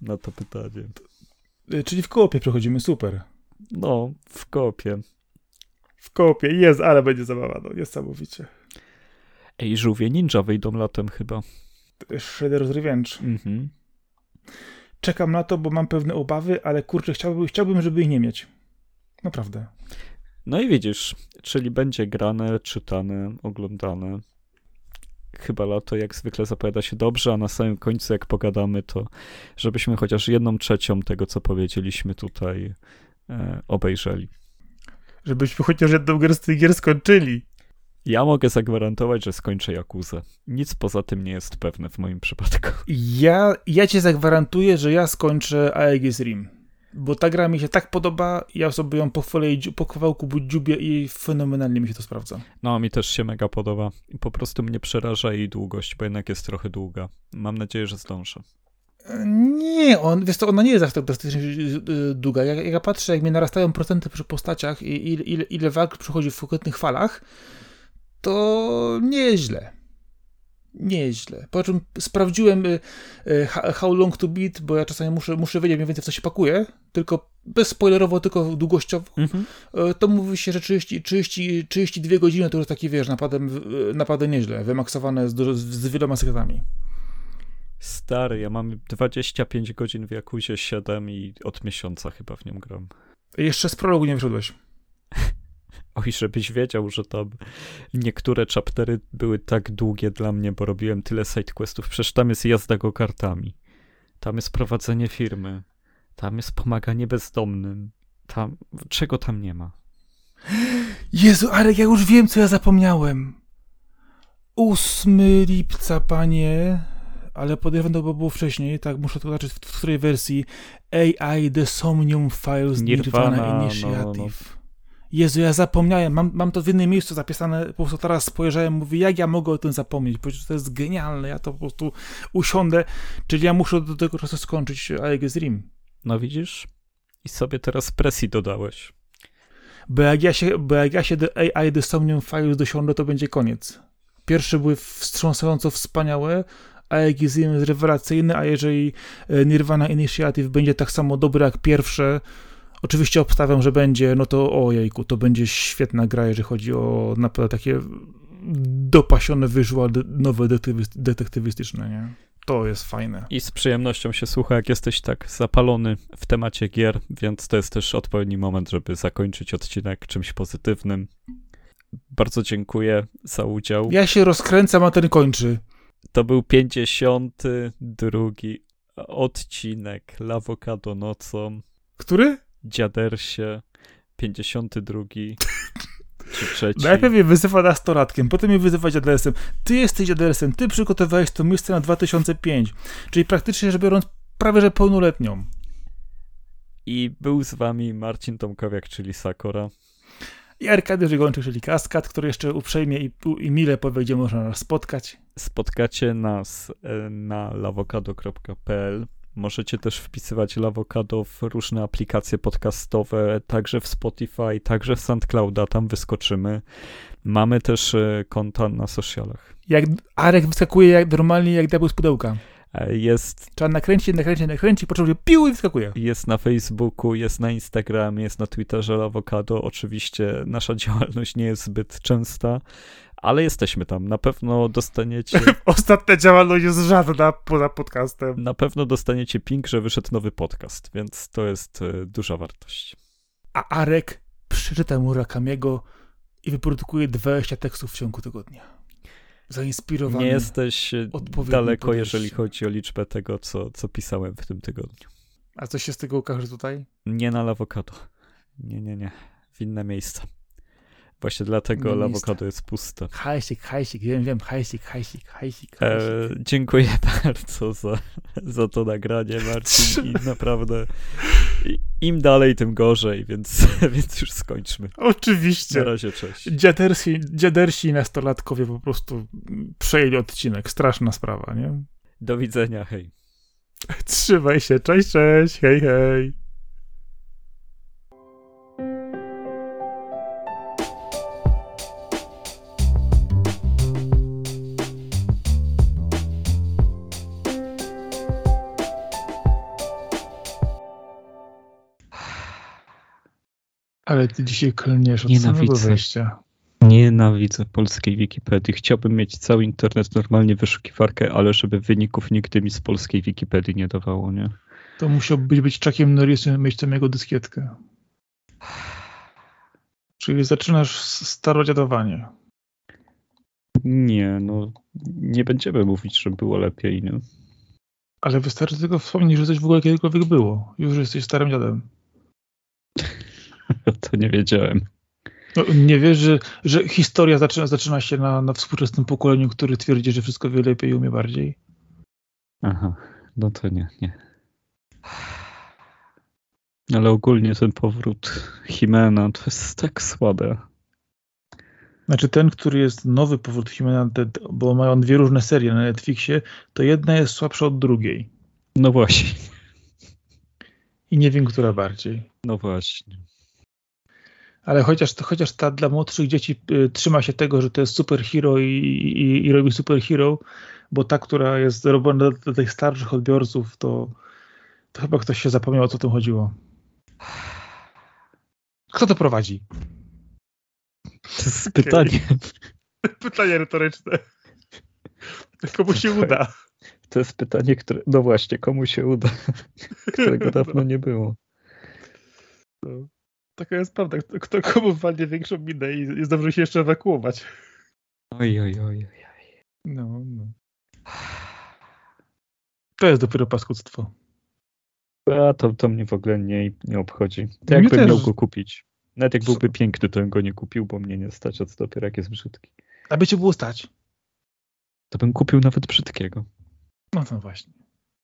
na to pytanie. Y, Czyli w koopie przechodzimy, super. No, w kopie. W koopie, jest, ale będzie zabawa, no niesamowicie. Ej, żółwie ninja wyjdą latem chyba. Shredder's Revenge. Mhm. Czekam na to, bo mam pewne obawy, ale kurczę, chciałbym, chciałbym żeby ich nie mieć. Naprawdę. No i widzisz, czyli będzie grane, czytane, oglądane. Chyba lato jak zwykle zapowiada się dobrze, a na samym końcu jak pogadamy, to żebyśmy chociaż jedną trzecią tego, co powiedzieliśmy tutaj e, obejrzeli. Żebyśmy chociaż jedną grę z tych gier skończyli. Ja mogę zagwarantować, że skończę Jakuzę. Nic poza tym nie jest pewne w moim przypadku. Ja, ja ci zagwarantuję, że ja skończę Aegis Rim. Bo ta gra mi się tak podoba, ja sobie ją pochwalę i po kawałku dziubię i fenomenalnie mi się to sprawdza. No, mi też się mega podoba. Po prostu mnie przeraża jej długość, bo jednak jest trochę długa. Mam nadzieję, że zdążę. Nie, on, wiesz co, ona nie jest aż tak drastycznie y, długa. Jak, jak ja patrzę, jak mi narastają procenty przy postaciach i ile, ile, ile walk przychodzi w konkretnych falach, to nie jest źle. nieźle. Po czym sprawdziłem y, y, How Long to Beat, bo ja czasami muszę, muszę wiedzieć mniej więcej, w co się pakuje, tylko bezspoilerowo, tylko długościowo. Mhm. Y, to mówi się, że 30, 30, 32 godziny to już taki, wiesz, napadem, napadem nieźle, wymaksowane z, z wieloma sekretami. Stary, ja mam 25 godzin w Jakuzie 7 i od miesiąca chyba w nią gram. Jeszcze z prologu nie wyszedłeś. Oj, żebyś wiedział, że tam niektóre chaptery były tak długie dla mnie, bo robiłem tyle sidequestów. Przecież tam jest jazda go kartami. Tam jest prowadzenie firmy. Tam jest pomaganie bezdomnym. Tam, czego tam nie ma? Jezu, Arek, ja już wiem, co ja zapomniałem. 8 lipca, panie, ale podejrzewam, to było wcześniej, tak, muszę to zobaczyć, w, w której wersji AI The Somnium Files Nirvana, Nirvana Initiative. No, no. Jezu, ja zapomniałem, mam, mam to w innym miejscu zapisane, po prostu teraz spojrzałem, mówię, jak ja mogę o tym zapomnieć, bo to jest genialne, ja to po prostu usiądę, czyli ja muszę do tego czasu skończyć Aegis Rim. No widzisz? I sobie teraz presji dodałeś. Bo jak ja się, bo jak ja się do AI The Somnium Files dosiądę, to będzie koniec. Pierwsze były wstrząsająco wspaniałe, Aegis Rim jest rewelacyjny, a jeżeli e, Nirvana Initiative będzie tak samo dobre jak pierwsze, Oczywiście obstawiam, że będzie, no to ojejku, to będzie świetna gra, jeżeli chodzi o naprawdę takie dopasione visual nowe detektywistyczne, nie? To jest fajne. I z przyjemnością się słucha, jak jesteś tak zapalony w temacie gier, więc to jest też odpowiedni moment, żeby zakończyć odcinek czymś pozytywnym. Bardzo dziękuję za udział. Ja się rozkręcam, a ten kończy. To był 52 odcinek Lawokado nocą. Który? Dziadersie, 52 czy trzeci. Najpierw mnie wyzywa nastolatkiem, potem mnie wyzywa dziadersem. Ty jesteś dziadersem, ty przygotowałeś to miejsce na 2005, czyli praktycznie rzecz biorąc prawie że pełnoletnią. I był z wami Marcin Tomkowiak, czyli Sakora. I Arkadiusz Gończyk, czyli Kaskad, który jeszcze uprzejmie i, i mile powie, gdzie można nas spotkać. Spotkacie nas e, na lawokado.pl Możecie też wpisywać Lawokado w różne aplikacje podcastowe, także w Spotify, także w SoundClouda, tam wyskoczymy. Mamy też e, konta na socialach. Jak Arek wyskakuje jak normalnie jak diabeł z pudełka. E, jest. Trzeba nakręcić, nakręcić, nakręcić, po czym pił i wyskakuje. Jest na Facebooku, jest na Instagramie, jest na Twitterze Lawokado. Oczywiście nasza działalność nie jest zbyt częsta, ale jesteśmy tam. Na pewno dostaniecie. Ostatnia działalność jest żadna poza podcastem. Na pewno dostaniecie ping, że wyszedł nowy podcast, więc to jest e, duża wartość. A Arek przeczyta Murakamiego i wyprodukuje 20 tekstów w ciągu tygodnia. Zainspirowany. Nie jesteś e, daleko, jeżeli chodzi o liczbę tego, co, co pisałem w tym tygodniu. A coś się z tego ukaże tutaj? Nie na Lawokado. Nie, nie, nie. W inne miejsca. Właśnie dlatego Lawokado jest puste. Hajsik, hajsik, wiem, wiem, hajsik, hajsik, hajsik. E, dziękuję bardzo za, za to nagranie, Marcin. I naprawdę im dalej, tym gorzej, więc, więc już skończmy. Oczywiście. Na razie, cześć. Dziadersi, dziadersi nastolatkowie po prostu przejęli odcinek. Straszna sprawa, nie? Do widzenia, hej. Trzymaj się, cześć, cześć, hej, hej. Ale ty dzisiaj klniesz od Nienawidzę. samego wejścia. Nienawidzę polskiej Wikipedii. Chciałbym mieć cały internet, normalnie wyszukiwarkę, ale żeby wyników nigdy mi z polskiej Wikipedii nie dawało, nie? To musiał być, Chuckiem Norrisem mieć tam jego dyskietkę. Czyli zaczynasz starodziadowanie. Nie, no nie będziemy mówić, że było lepiej, nie? Ale wystarczy tylko wspomnieć, że coś w ogóle kiedykolwiek było. Już jesteś starym dziadem. to nie wiedziałem. No, nie wiesz, że, że historia zaczyna, zaczyna się na, na współczesnym pokoleniu, który twierdzi, że wszystko wie lepiej i umie bardziej? Aha, no to nie, nie. Ale ogólnie ten powrót Himena to jest tak słabe. Znaczy ten, który jest nowy powrót Himena, bo mają dwie różne serie na Netflixie, to jedna jest słabsza od drugiej. No właśnie. I nie wiem, która bardziej. No właśnie. Ale chociaż, chociaż ta dla młodszych dzieci y, trzyma się tego, że to jest superhero i, i, i robi superhero, bo ta, która jest robiona dla, dla tych starszych odbiorców, to, to chyba ktoś się zapomniał, o co tym chodziło. Kto to prowadzi? To jest pytanie. Pytanie retoryczne. Komu się uda? To jest pytanie, które. No właśnie, komu się uda? Którego dawno nie było. No. Taka jest prawda. Kto, kto komu walnie większą minę i jest dobrze się jeszcze ewakuować. Oj, oj, oj, oj. No, no. To jest dopiero paskudztwo. A to, to mnie w ogóle nie, nie obchodzi. To Mnie jakbym też. miał go kupić. Nawet jak Co? byłby piękny, to bym go nie kupił, bo mnie nie stać, a co dopiero jak jest brzydki. Aby cię było stać. To bym kupił nawet brzydkiego. No to właśnie.